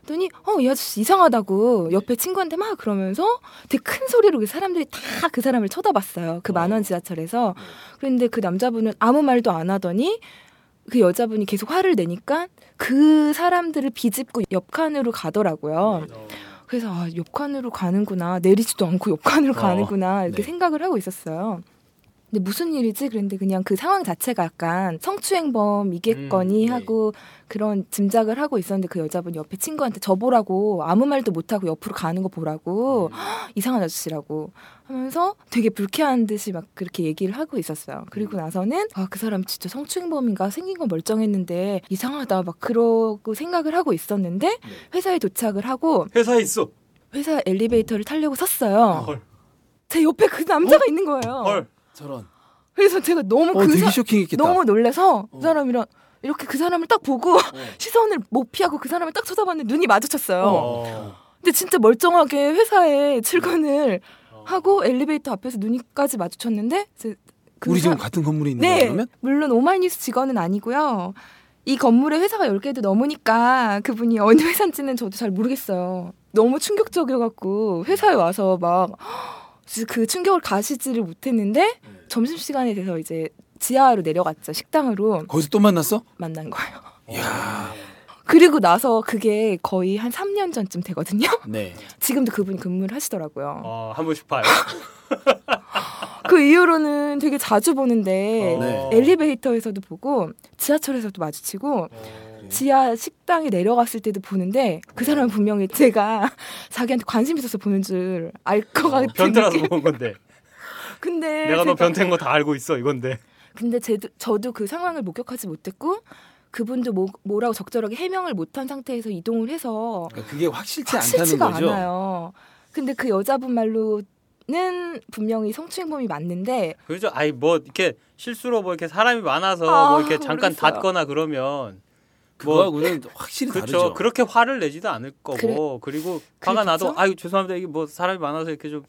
그랬더니 어이 아저씨 이상하다고 옆에 친구한테 막 그러면서 되게 큰 소리로 그 사람들이 다 그 사람을 쳐다봤어요. 그 만원 지하철에서. 그런데 그 남자분은 아무 말도 안 하더니 그 여자분이 계속 화를 내니까 그 사람들을 비집고 옆칸으로 가더라고요. 그래서 아, 옆칸으로 가는구나. 내리지도 않고 옆칸으로 어, 가는구나. 이렇게 네. 생각을 하고 있었어요. 근데 무슨 일이지? 그런데 그냥 그 상황 자체가 약간 성추행범이겠거니 음, 네. 하고 그런 짐작을 하고 있었는데 그 여자분 옆에 친구한테 저보라고 아무 말도 못하고 옆으로 가는 거 보라고 음. 이상한 아저씨라고 하면서 되게 불쾌한 듯이 막 그렇게 얘기를 하고 있었어요. 그리고 나서는 아 그 사람 진짜 성추행범인가 생긴 건 멀쩡했는데 이상하다 막 그러고 생각을 하고 있었는데 회사에 도착을 하고 회사에 있어. 회사 엘리베이터를 타려고 섰어요. 헐. 제 옆에 그 남자가 있는 거예요. 헐. 저런. 그래서 제가 너무 어, 그 되게 사, 쇼킹했겠다. 너무 놀래서 어. 그 사람이랑 이렇게 그 사람을 딱 보고 시선을 못 피하고 그 사람을 딱 쳐다봤는데 눈이 마주쳤어요. 어. 근데 진짜 멀쩡하게 회사에 출근을 어. 하고 엘리베이터 앞에서 눈이까지 마주쳤는데 제- 그 우리 사- 지금 같은 건물에 있는 네 그러면? 물론 오마이뉴스 직원은 아니고요. 이 건물에 회사가 10개도 넘으니까 그분이 어느 회사인지는 저도 잘 모르겠어요. 너무 충격적이어갖고 회사에 와서 막 그 충격을 가시지를 못했는데 점심 시간이 돼서 이제 지하로 내려갔죠. 식당으로 거기서 또 만났어? 만난 거예요. 야. 그리고 나서 그게 거의 한 3년 전쯤 되거든요. 네. 지금도 그분이 근무를 하시더라고요. 어, 한 번씩 봐요. 그 이후로는 되게 자주 보는데 어. 네. 엘리베이터에서도 보고 지하철에서도 마주치고 어. 지하 식당에 내려갔을 때도 보는데 그 사람은 분명히 제가 자기한테 관심 있어서 보는 줄 알 것 같은 어, 변태라서 느낌. 본 건데. 근데 내가 너 제가- 변태인 거 다 알고 있어 이건데. 근데 제, 저도 그 상황을 목격하지 못했고 그분도 뭐, 뭐라고 적절하게 해명을 못한 상태에서 이동을 해서 그러니까 그게 확실치 않다는 확실치가 거죠. 않아요. 근데 그 여자분 말로 는 분명히 성추행범이 맞는데 그렇죠. 아이 뭐 이렇게 실수로 뭐 이렇게 사람이 많아서 아, 뭐 이렇게 잠깐 모르겠어요. 닫거나 그러면 그거하고는 확실히 그렇죠. 다르죠. 그렇게 화를 내지도 않을 거고 그리고 화가 나도 그렇겠죠? 아유 죄송합니다. 이게 뭐 사람이 많아서 이렇게 좀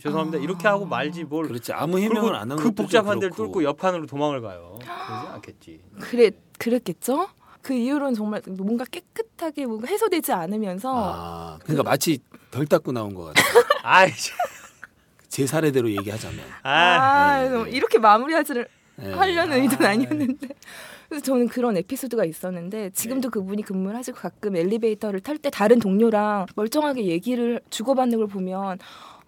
죄송합니다. 아. 이렇게 하고 말지 뭘 그렇지 아무 해명을 안 하는 그 복잡한 좀 데를. 뚫고 옆판으로 도망을 가요. 그러지 않겠지. 그래 그랬겠죠? 그 이후로는 정말 뭔가 깨끗하게 뭔가 해소되지 않으면서 아, 그러니까 마치 덜 닦고 나온 것 같아요. 아이 제 사례대로 얘기하자면. 아, 아, 네, 좀 네. 이렇게 마무리하지를 네. 하려는 의도는 아. 아니었는데 그래서 저는 그런 에피소드가 있었는데 지금도 그분이 근무를 하시고 가끔 엘리베이터를 탈 때 다른 동료랑 멀쩡하게 얘기를 주고받는 걸 보면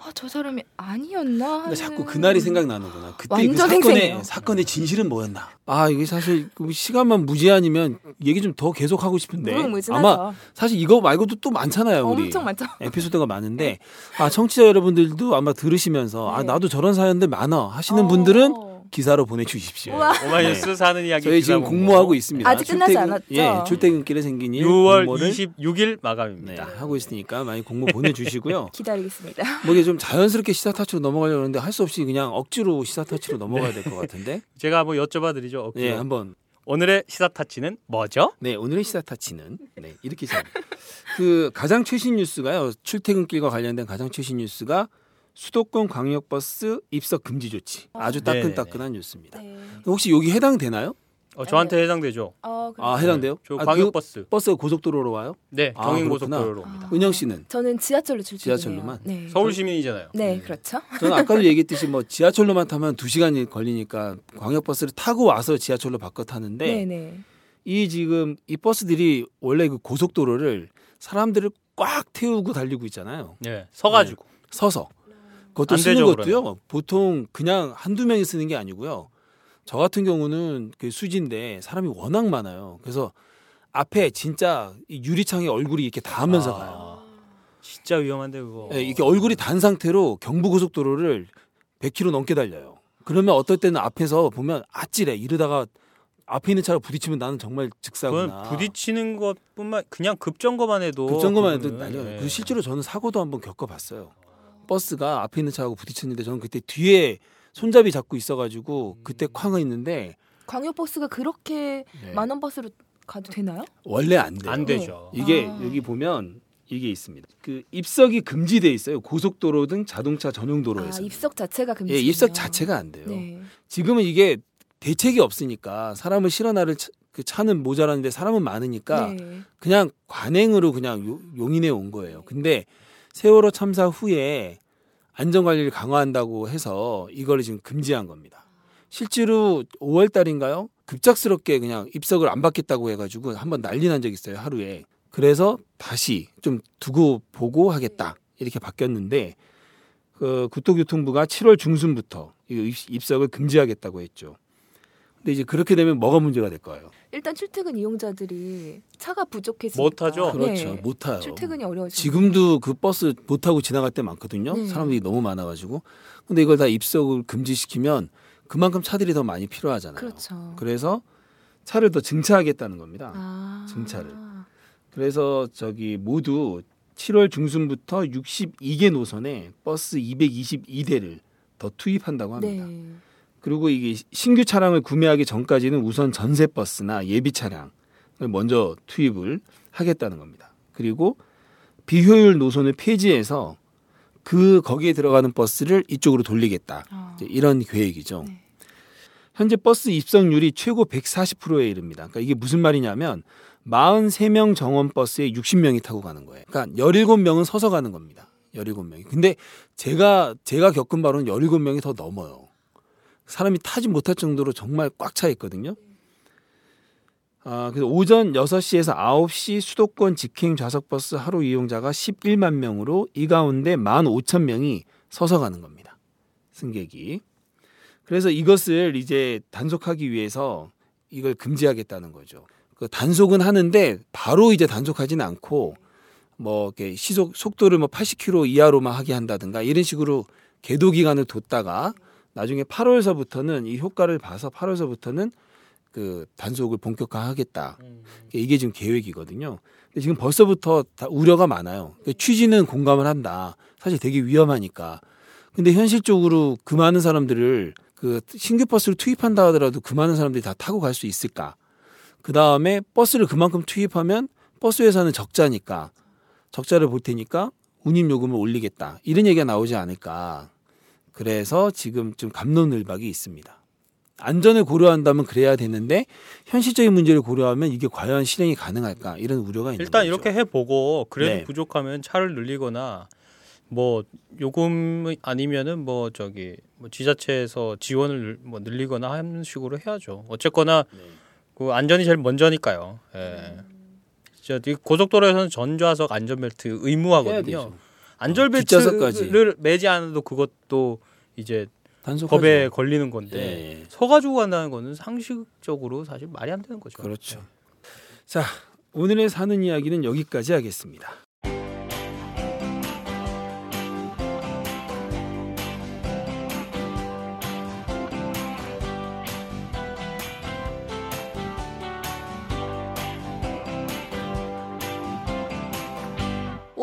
아, 저 사람이 아니었나 하는 자꾸 그날이 생각나는구나. 그때 그 사건의. 사건의 진실은 뭐였나? 아 이게 사실 그 시간만 무제한이면 얘기 좀 더 계속 하고 싶은데. 아마 사실 이거 말고도 또 많잖아요. 우리 엄청 많죠. 에피소드가 많은데 아 청취자 여러분들도 아마 들으시면서 아 네. 나도 저런 사연들 많아 하시는 어. 분들은 기사로 보내주십시오. 우와. 오마이뉴스 사는 이야기 저희 지금 공모. 공모하고 있습니다. 아직 끝나지 않았죠? 예, 출퇴근길에 생긴 일 6월 공모를 26일 네, 마감입니다. 하고 있으니까 많이 공모 보내주시고요. 기다리겠습니다. 뭐 이게 좀 자연스럽게 시사 터치로 넘어가려고 하는데 할 수 없이 그냥 억지로 시사 터치로 넘어가야 될 것 같은데. 제가 한번 여쭤봐 드리죠. 억지로. 예, 한번. 오늘의 시사 타치는 뭐죠? 네, 오늘의 시사 터치는 네, 이렇게 시작. 그 가장 최신 뉴스가요. 출퇴근길과 관련된 가장 최신 뉴스가 수도권 광역버스 입석 금지 조치. 아주 네네네. 따끈따끈한 뉴스입니다. 네. 혹시 여기 해당되나요? 어, 저한테 해당되죠. 어, 아, 해당돼요? 저 아, 광역버스. 그 버스가 고속도로로 와요? 네, 아, 경인고속도로로 아. 옵니다. 은영 씨는 저는 지하철로 출퇴근해요. 지하철로만? 네. 서울 시민이잖아요. 네, 그렇죠. 저는 아까도 얘기했듯이 뭐 지하철로만 타면 2 시간이 걸리니까 광역버스를 타고 와서 지하철로 바꿔 타는데 네, 네. 이 지금 이 버스들이 원래 그 고속도로를 사람들을 꽉 태우고 달리고 있잖아요. 네, 서가지고. 서서. 그것도 안 쓰는 되죠, 것도요. 보통 그냥 한두 명이 쓰는 게 아니고요. 저 같은 경우는 그 수지인데 사람이 워낙 많아요. 그래서 앞에 진짜 이 유리창에 얼굴이 이렇게 닿으면서 아, 가요. 진짜 위험한데 그거. 예, 이렇게 얼굴이 단 상태로 경부고속도로를 100km 넘게 달려요. 그러면 어떨 때는 앞에서 보면 아찔해. 이러다가 앞에 있는 차가 부딪히면 나는 정말 즉사구나. 부딪히는 것뿐만 그냥 급정거만 해도 급정거만 해도 난리가 네. 그 실제로 저는 사고도 한번 겪어봤어요. 버스가 앞에 있는 차하고 부딪혔는데 저는 그때 뒤에 손잡이 잡고 있어가지고 그때 쾅 있는데 광역버스가 그렇게 네. 만원 버스로 가도 되나요? 원래 안 돼요. 안 되죠. 이게 아. 여기 보면 이게 있습니다. 그 입석이 금지돼 있어요. 고속도로 등 자동차 전용 아, 도로에서. 입석 자체가 금지. 예, 입석 자체가 안 돼요. 네. 지금은 이게 대책이 없으니까 사람을 실어 나를 차, 그 차는 모자라는데 사람은 많으니까 네. 그냥 관행으로 그냥 요- 용인해 온 거예요. 근데 세월호 참사 후에 안전 관리를 강화한다고 해서 이거를 지금 금지한 겁니다. 실제로 5월 달인가요? 급작스럽게 그냥 입석을 안 받겠다고 해가지고 한번 난리 난 적이 있어요 하루에. 그래서 다시 좀 두고 보고 하겠다 이렇게 바뀌었는데 그 국토교통부가 7월 중순부터 입석을 금지하겠다고 했죠. 근데 이제 그렇게 되면 뭐가 문제가 될까요? 일단 출퇴근 이용자들이 차가 부족해지니까 못 타죠? 그렇죠, 네. 못 타요. 출퇴근이 어려워지죠. 지금도 그 버스 못 타고 지나갈 때 많거든요. 네. 사람들이 너무 많아 가지고. 근데 이걸 다 입석을 금지시키면 그만큼 차들이 더 많이 필요하잖아요. 그렇죠. 그래서 차를 더 증차하겠다는 겁니다. 아. 증차를. 그래서 저기 모두 7월 중순부터 62개 노선에 버스 222대를 더 투입한다고 합니다. 네. 그리고 이게 신규 차량을 구매하기 전까지는 우선 전세 버스나 예비 차량을 먼저 투입을 하겠다는 겁니다. 그리고 비효율 노선을 폐지해서 그 거기에 들어가는 버스를 이쪽으로 돌리겠다. 아. 이제 이런 계획이죠. 네. 현재 버스 입성률이 최고 140%에 이릅니다. 그러니까 이게 무슨 말이냐면 43명 정원 버스에 60명이 타고 가는 거예요. 그러니까 17명은 서서 가는 겁니다. 17명이. 근데 제가 제가 겪은 바로는 17명이 더 넘어요. 사람이 타지 못할 정도로 정말 꽉 차 있거든요. 아, 그래서 오전 6시에서 9시 수도권 직행 좌석 버스 하루 이용자가 11만 명으로 이 가운데 15,000명이 서서 가는 겁니다. 승객이. 그래서 이것을 이제 단속하기 위해서 이걸 금지하겠다는 거죠. 그 단속은 하는데 바로 이제 단속하지는 않고 뭐 이렇게 시속 속도를 뭐 80km 이하로만 하게 한다든가 이런 식으로 계도 기간을 뒀다가 나중에 8월서부터는 이 효과를 봐서 8월서부터는 그 단속을 본격화하겠다. 이게 지금 계획이거든요. 근데 지금 벌써부터 다 우려가 많아요. 그러니까 취지는 공감을 한다. 사실 되게 위험하니까. 근데 현실적으로 그 많은 사람들을 그 신규 버스를 투입한다 하더라도 그 많은 사람들이 다 타고 갈 수 있을까? 그 다음에 버스를 그만큼 투입하면 버스 회사는 적자니까 적자를 볼 테니까 운임 요금을 올리겠다. 이런 얘기가 나오지 않을까. 그래서 지금 좀 감론을박이 있습니다. 안전을 고려한다면 그래야 되는데 현실적인 문제를 고려하면 이게 과연 실행이 가능할까 이런 우려가 있는 일단 거죠. 이렇게 해보고 그래도 네. 부족하면 차를 늘리거나 뭐 요금 아니면은 뭐 저기 뭐 지자체에서 지원을 늘- 뭐 늘리거나 하는 식으로 해야죠. 어쨌거나 네. 그 안전이 제일 먼저니까요. 예. 진짜 이 고속도로에서는 전좌석 안전벨트 의무화거든요. 뒷좌석까지. 매지 않아도 그것도 이제 단속 법에 걸리는 건데 네. 서가지고 간다는 거는 상식적으로 사실 말이 안 되는 거죠. 그렇죠. 자, 오늘의 사는 이야기는 여기까지 하겠습니다.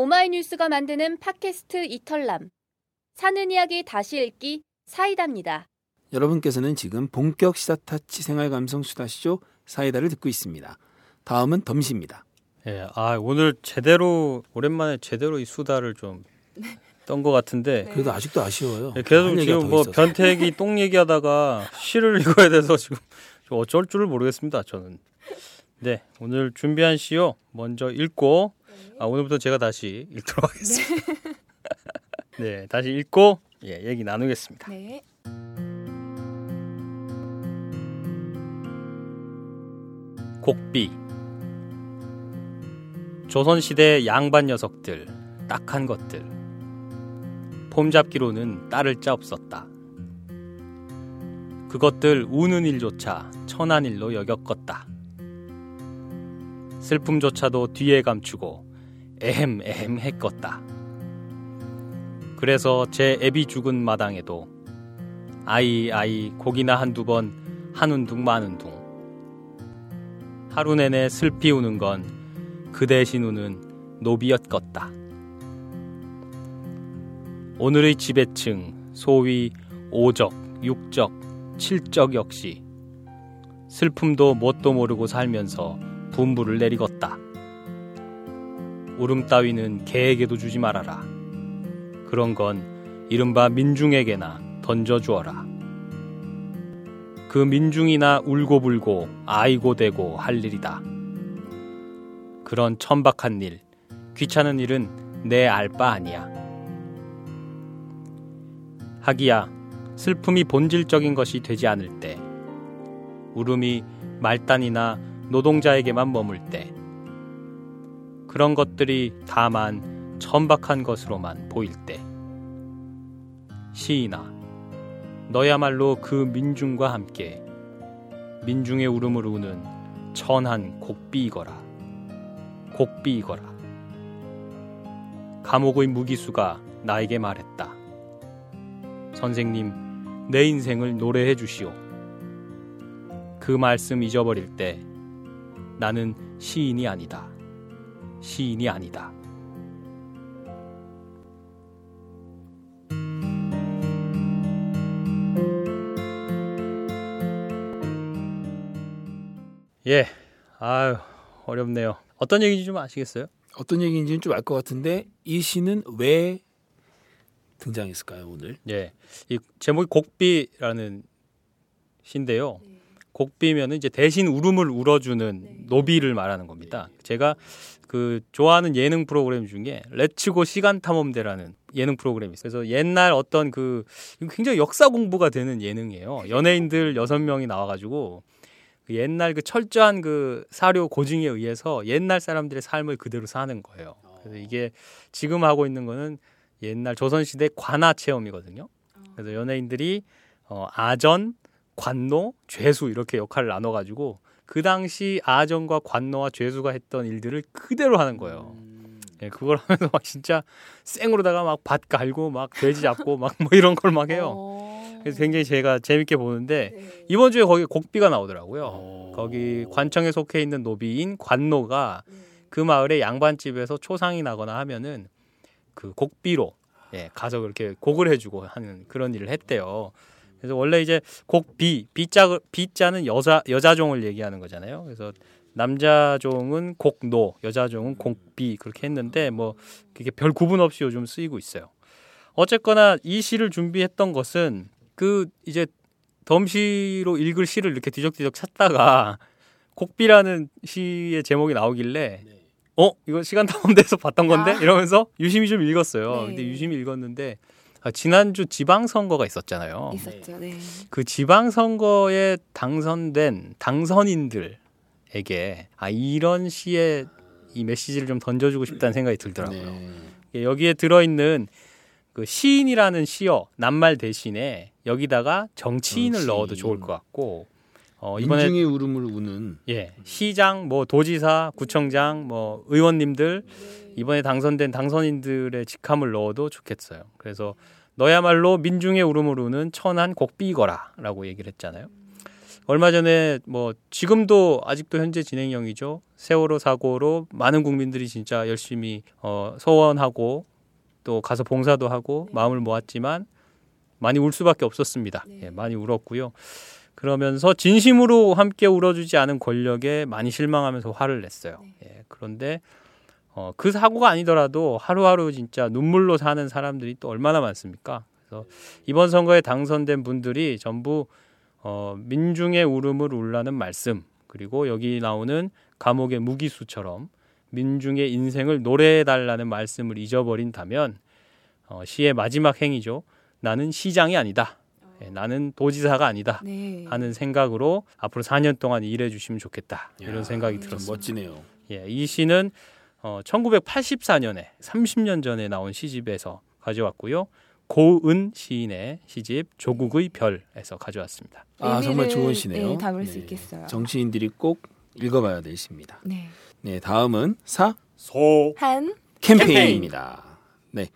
오마이뉴스가 만드는 팟캐스트 이털남. 사는 이야기 다시 읽기 사이다입니다. 여러분께서는 지금 본격 시사 타치 생활 감성 수다시죠 사이다를 듣고 있습니다. 다음은 덤시입니다. 예, 아 오늘 제대로 오랜만에 제대로 이 수다를 좀 떤것 같은데 그래도 아직도 아쉬워요. 예, 계속 지금 더뭐 있어서. 변태기 똥 얘기하다가 시를 읽어야 돼서 지금 좀 어쩔 줄을 모르겠습니다. 저는 네 오늘 준비한 시요 먼저 읽고 아 오늘부터 제가 다시 읽도록 하겠습니다. 네 다시 읽고 예 얘기 나누겠습니다. 네. 곡비 조선시대 양반 녀석들 딱한 것들 폼 잡기로는 따를 자 없었다. 그것들 우는 일조차 천한 일로 여겼겄다. 슬픔조차도 뒤에 감추고 에헴 에헴 했겄다. 그래서 제 애비 죽은 마당에도 아이 아이 고기나 한두 번 한운둥 마는둥 하루 내내 슬피 우는 건 그 대신 우는 노비였겄다. 오늘의 지배층 소위 오적, 육적, 칠적 역시 슬픔도 뭣도 모르고 살면서 분부를 내리겄다. 울음 따위는 개에게도 주지 말아라. 그런 건 이른바 민중에게나 던져주어라. 그 민중이나 울고불고 아이고대고 할 일이다. 그런 천박한 일, 귀찮은 일은 내 알 바 아니야. 하기야, 슬픔이 본질적인 것이 되지 않을 때, 울음이 말단이나 노동자에게만 머물 때, 그런 것들이 다만 천박한 것으로만 보일 때, 시인아, 너야말로 그 민중과 함께 민중의 울음을 우는 천한 곡비이거라. 곡비이거라. 감옥의 무기수가 나에게 말했다. 선생님, 내 인생을 노래해 주시오. 그 말씀 잊어버릴 때 나는 시인이 아니다. 시인이 아니다. 예. 아유, 어렵네요. 어떤 얘기인지 좀 아시겠어요? 어떤 얘기인지는 좀 알 것 같은데 이 시는 왜 등장했을까요 오늘? 예. 이 제목이 곡비라는 시인데요. 곡비면은 이제 대신 울음을 울어주는 노비를 말하는 겁니다. 제가 그 좋아하는 예능 프로그램 중에 레츠고 시간 탐험대라는 예능 프로그램이 있어요. 그래서 옛날 어떤 그 굉장히 역사 공부가 되는 예능이에요. 연예인들 여섯 명이 나와가지고 그 옛날 그 철저한 그 사료 고증에 의해서 옛날 사람들의 삶을 그대로 사는 거예요. 그래서 이게 지금 하고 있는 거는 옛날 조선시대 관아 체험이거든요. 그래서 연예인들이 어, 아전, 관노, 죄수 이렇게 역할을 나눠 가지고 그 당시 아전과 관노와 죄수가 했던 일들을 그대로 하는 거예요. 예, 그걸 하면서 막 진짜 생으로다가 막 밭 갈고 막 돼지 잡고 막 뭐 이런 걸 막 해요. 어. 그래서 굉장히 제가 재밌게 보는데 네. 이번 주에 거기 곡비가 나오더라고요. 어. 거기 관청에 속해 있는 노비인 관노가 그 마을에 양반집에서 초상이 나거나 하면은 그 곡비로 예, 가서 그렇게 곡을 해주고 하는 그런 일을 했대요. 그래서 원래 이제 곡비 비자 비자는 여자 여자종을 얘기하는 거잖아요. 그래서 남자종은 곡노, 여자종은 곡비 그렇게 했는데 뭐 그게 별 구분 없이 요즘 쓰이고 있어요. 어쨌거나 이 시를 준비했던 것은 그 이제 덤시로 읽을 시를 이렇게 뒤적뒤적 찾다가 곡비라는 시의 제목이 나오길래 어 이거 시간 탐험대에서 봤던 건데 아. 이러면서 유심히 좀 읽었어요. 네. 근데 유심히 읽었는데 아, 지난주 지방선거가 있었잖아요. 있었죠. 네. 그 지방선거에 당선된 당선인들에게 아 이런 시에 이 메시지를 좀 던져주고 싶다는 생각이 들더라고요. 네. 예, 여기에 들어있는 그 시인이라는 시어 낱말 대신에 여기다가 정치인을 정치인. 넣어도 좋을 것 같고 어, 이번에 민중의 울음을 우는 예 시장 뭐 도지사 구청장 뭐 의원님들 이번에 당선된 당선인들의 직함을 넣어도 좋겠어요. 그래서 너야말로 민중의 울음을 우는 천한 곡비거라라고 얘기를 했잖아요. 얼마 전에 뭐 지금도 아직도 현재 진행형이죠. 세월호 사고로 많은 국민들이 진짜 열심히 어, 소원하고 또 가서 봉사도 하고 마음을 모았지만 많이 울 수밖에 없었습니다. 예, 많이 울었고요. 그러면서 진심으로 함께 울어주지 않은 권력에 많이 실망하면서 화를 냈어요. 예, 그런데 어, 그 사고가 아니더라도 하루하루 진짜 눈물로 사는 사람들이 또 얼마나 많습니까? 그래서 이번 선거에 당선된 분들이 전부 어, 민중의 울음을 울라는 말씀 그리고 여기 나오는 감옥의 무기수처럼 민중의 인생을 노래해달라는 말씀을 잊어버린다면 어, 시의 마지막 행위죠. 나는 시장이 아니다. 예, 나는 도지사가 아니다. 네. 하는 생각으로 앞으로 4년 동안 일해 주시면 좋겠다. 이런 야, 생각이 참 들었습니다. 멋지네요. 예, 이 시는 어, 1984년에 30년 전에 나온 시집에서 가져왔고요. 고은 시인의 시집 조국의 별에서 가져왔습니다. 아 정말 좋은 시네요. 네, 담을 수 네. 있겠어요. 정치인들이 꼭 읽어봐야 될 시입니다. 네. 네, 다음은 사소한 캠페인입니다. 네,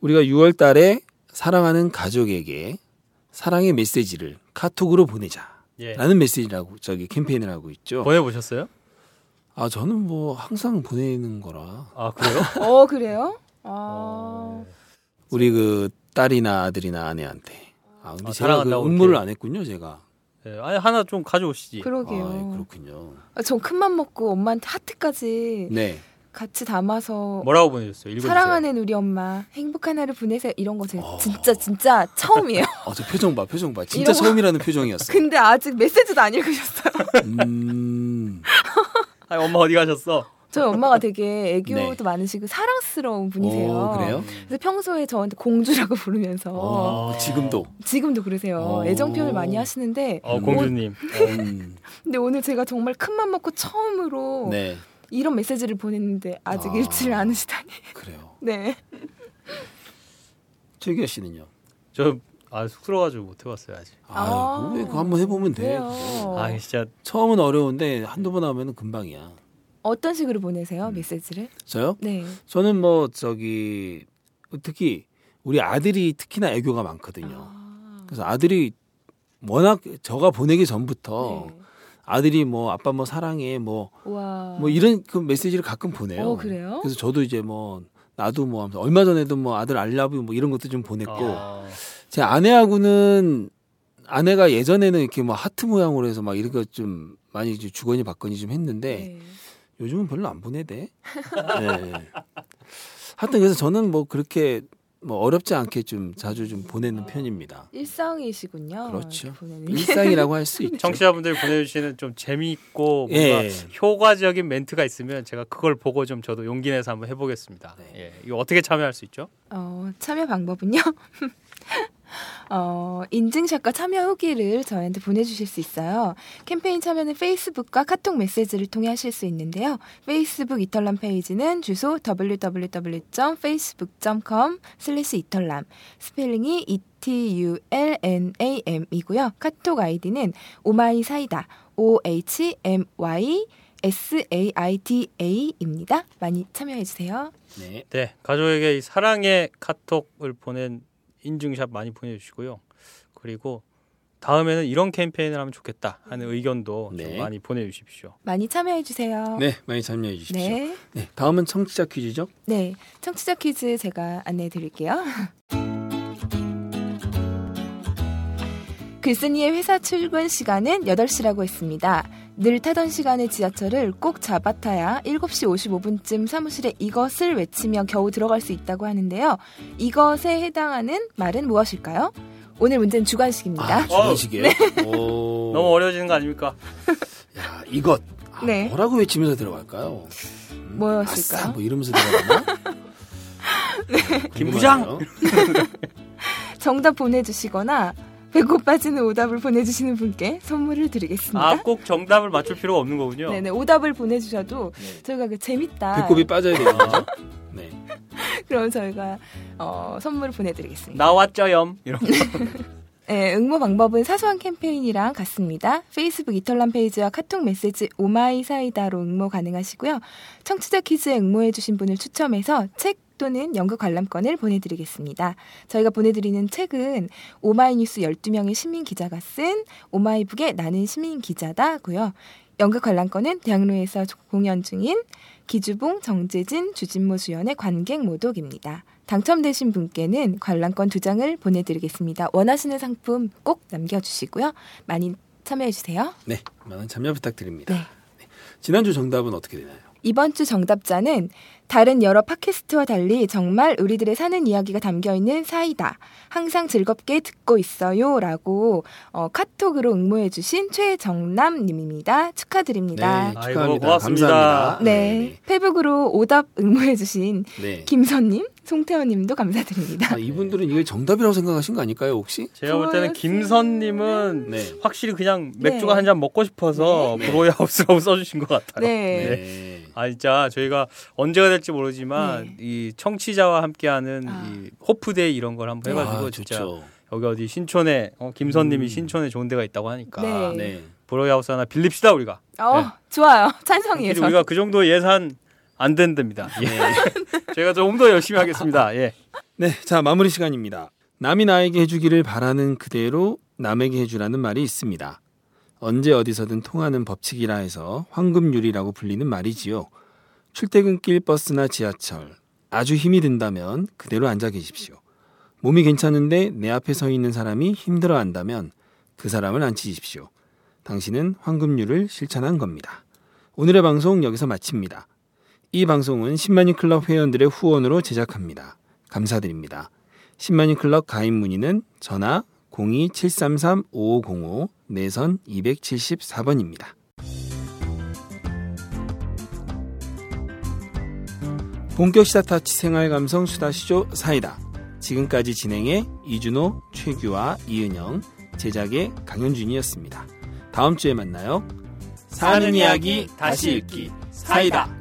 우리가 6월달에 사랑하는 가족에게 사랑의 메시지를 카톡으로 보내자라는 예. 메시지라고 저기 캠페인을 하고 있죠. 보내 보셨어요? 아 저는 뭐 항상 보내는 거라 아, 그래요? 어 그래요? 아. 어. 우리 그 딸이나 아들이나 아내한테. 아 근데 아, 제가 그 사랑한다고 응모를. 안 했군요, 제가. 예, 아니 하나 좀 가져오시지. 그러게요. 아, 그렇군요. 아, 전 큰맘 먹고 엄마한테 하트까지 네. 같이 담아서 뭐라고 보내셨어요? 읽어주세요. 사랑하는 우리 엄마 행복한 하루 보내세요 이런 거 제가 어. 진짜 진짜 처음이에요. 어, 저 표정 봐, 표정 봐. 진짜 처음이라는 표정이었어. 근데 아직 메시지도 안 읽으셨어요. 음. 아니, 엄마 어디 가셨어? 저희 엄마가 되게 애교도 네. 많으시고 사랑스러운 분이세요. 어, 그래요? 그래서 평소에 저한테 공주라고 부르면서 어, 지금도. 지금도 그러세요. 어. 애정 표현을 많이 하시는데 어, 공주님. 음. 근데 오늘 제가 정말 큰 맘 먹고 처음으로 네. 이런 메시지를 보냈는데 아직 아. 읽지를 않으시다니. 그래요. 네. 최기아 씨는요? 저 아, 쑥스러워가지고 못 해봤어요 아직. 아유, 왜 그거 한번 해보면 돼. 그래요. 아, 진짜 처음은 어려운데 한두 번 하면 금방이야. 어떤 식으로 보내세요 음. 메시지를? 저요? 네. 저는 뭐 저기 특히 우리 아들이 특히나 애교가 많거든요. 아. 그래서 아들이 워낙 저가 보내기 전부터 네. 아들이 뭐 아빠 뭐 사랑해 뭐뭐 와. 이런 그 메시지를 가끔 보내요. 어 그래요? 그래서 저도 이제 뭐 나도 뭐 하면서 얼마 전에도 뭐 아들 알라뷰 뭐 이런 것도 좀 보냈고 아, 제 아내하고는 아내가 예전에는 이렇게 뭐 하트 모양으로 해서 막 이런 거좀 많이 이제 주거니 받거니 좀 했는데 네. 요즘은 별로 안 보내대. 네. 하여튼 그래서 저는 뭐 그렇게 뭐 어렵지 않게 좀 자주 좀 보내는 편입니다. 일상이시군요. 그렇죠. 일상이라고 할 수 있죠. 청취자분들이 보내주시는 좀 재미있고 뭔가 예. 효과적인 멘트가 있으면 제가 그걸 보고 좀 저도 용기 내서 한번 해보겠습니다. 네. 예, 이거 어떻게 참여할 수 있죠? 어, 참여 방법은요. 어, 인증샷과 참여 후기를 저희한테 보내주실 수 있어요. 캠페인 참여는 페이스북과 카톡 메시지를 통해 하실 수 있는데요. 페이스북 이털남 페이지는 주소 www.facebook.com 슬래시 이털남 스펠링이 E-T-U-L-N-A-M이고요. 카톡 아이디는 오마이사이다 O-H-M-Y S-A-I-D-A입니다. 많이 참여해주세요. 네. 네, 가족에게 이 사랑의 카톡을 보낸 인증샷 많이 보내주시고요. 그리고 다음에는 이런 캠페인을 하면 좋겠다 하는 의견도 네. 좀 많이 보내주십시오. 많이 참여해 주세요. 네, 많이 참여해 주십시오. 네. 네, 다음은 청취자 퀴즈죠. 네. 청취자 퀴즈 제가 안내해 드릴게요. 글쓴이의 회사 출근 시간은 8시라고 했습니다. 늘 타던 시간의 지하철을 꼭 잡아타야 7시 55분쯤 사무실에 이것을 외치며 겨우 들어갈 수 있다고 하는데요. 이것에 해당하는 말은 무엇일까요? 오늘 문제는 주관식입니다. 아, 주관식이에요. 네. 오. 너무 어려워지는 거 아닙니까? 야, 이것. 아, 네. 뭐라고 외치면서 들어갈까요? 음, 뭐였을까요? 아싸, 뭐 이러면서 들어가나? 김 부장! 궁금하네요. 정답 보내주시거나 배꼽 빠지는 오답을 보내주시는 분께 선물을 드리겠습니다. 아, 꼭 정답을 맞출 필요가 없는 거군요. 네네 오답을 보내주셔도 네. 저희가 그 재밌다. 배꼽이 빠져야 되는 거죠? 네. 그럼 저희가 어, 선물을 보내드리겠습니다. 나왔죠염 이런 거. 네, 응모 방법은 사소한 캠페인이랑 같습니다. 페이스북 이털남 페이지와 카톡 메시지 오마이 사이다로 응모 가능하시고요. 청취자 퀴즈에 응모해주신 분을 추첨해서 책 또는 연극 관람권을 보내드리겠습니다. 저희가 보내드리는 책은 오마이뉴스 12명의 시민 기자가 쓴 오마이북의 나는 시민 기자다고요. 연극 관람권은 대학로에서 공연 중인 기주봉, 정재진, 주진모 주연의 관객 모독입니다. 당첨되신 분께는 관람권 두 장을 보내드리겠습니다. 원하시는 상품 꼭 남겨주시고요. 많이 참여해주세요. 네, 많은 참여 부탁드립니다. 네. 지난주 정답은 어떻게 되나요? 이번 주 정답자는 다른 여러 팟캐스트와 달리 정말 우리들의 사는 이야기가 담겨 있는 사이다. 항상 즐겁게 듣고 있어요. 라고 어, 카톡으로 응모해 주신 최정남 님입니다. 축하드립니다. 네, 아이고, 축하합니다. 고맙습니다. 감사합니다. 네. 페북으로 오답 응모해 주신 네. 김선 님, 송태호님도 감사드립니다. 아, 이분들은 이게 정답이라고 생각하신 거 아닐까요, 혹시? 제가 볼 때는 좋았어요. 김선 님은 네. 확실히 그냥 네. 맥주가 한 잔 먹고 싶어서 네. 브로이하우스라고 써 주신 것 같아요. 네. 네. 아 진짜 저희가 언제가 될지 모르지만 네. 이 청취자와 함께하는 아. 이 호프데이 이런 걸 한번 해가지고 아, 진짜 좋죠. 여기 어디 신촌에 어, 김선님이 음. 신촌에 좋은 데가 있다고 하니까 네. 네. 브로이하우스 하나 빌립시다 우리가. 어, 네. 좋아요. 찬성이에요. 사실 우리가 그 정도 예산 안 된답니다. 예. 네. 제가 좀더 열심히 하겠습니다. 예. 네, 자 마무리 시간입니다. 남이 나에게 해주기를 바라는 그대로 남에게 해주라는 말이 있습니다. 언제 어디서든 통하는 법칙이라 해서 황금률이라고 불리는 말이지요. 출퇴근길 버스나 지하철 아주 힘이 든다면 그대로 앉아 계십시오. 몸이 괜찮은데 내 앞에 서 있는 사람이 힘들어 한다면 그 사람을 앉히십시오. 당신은 황금률을 실천한 겁니다. 오늘의 방송 여기서 마칩니다. 이 방송은 10만인 클럽 회원들의 후원으로 제작합니다. 감사드립니다. 10만인 클럽 가입 문의는 전화 02-733-5505 내선 274번입니다. 본격 시사 타치 생활 감성 수다 시조 사이다. 지금까지 진행해 이준호, 최규와 이은영, 제작의 강현준이었습니다. 다음 주에 만나요. 사는 이야기 다시 읽기 사이다.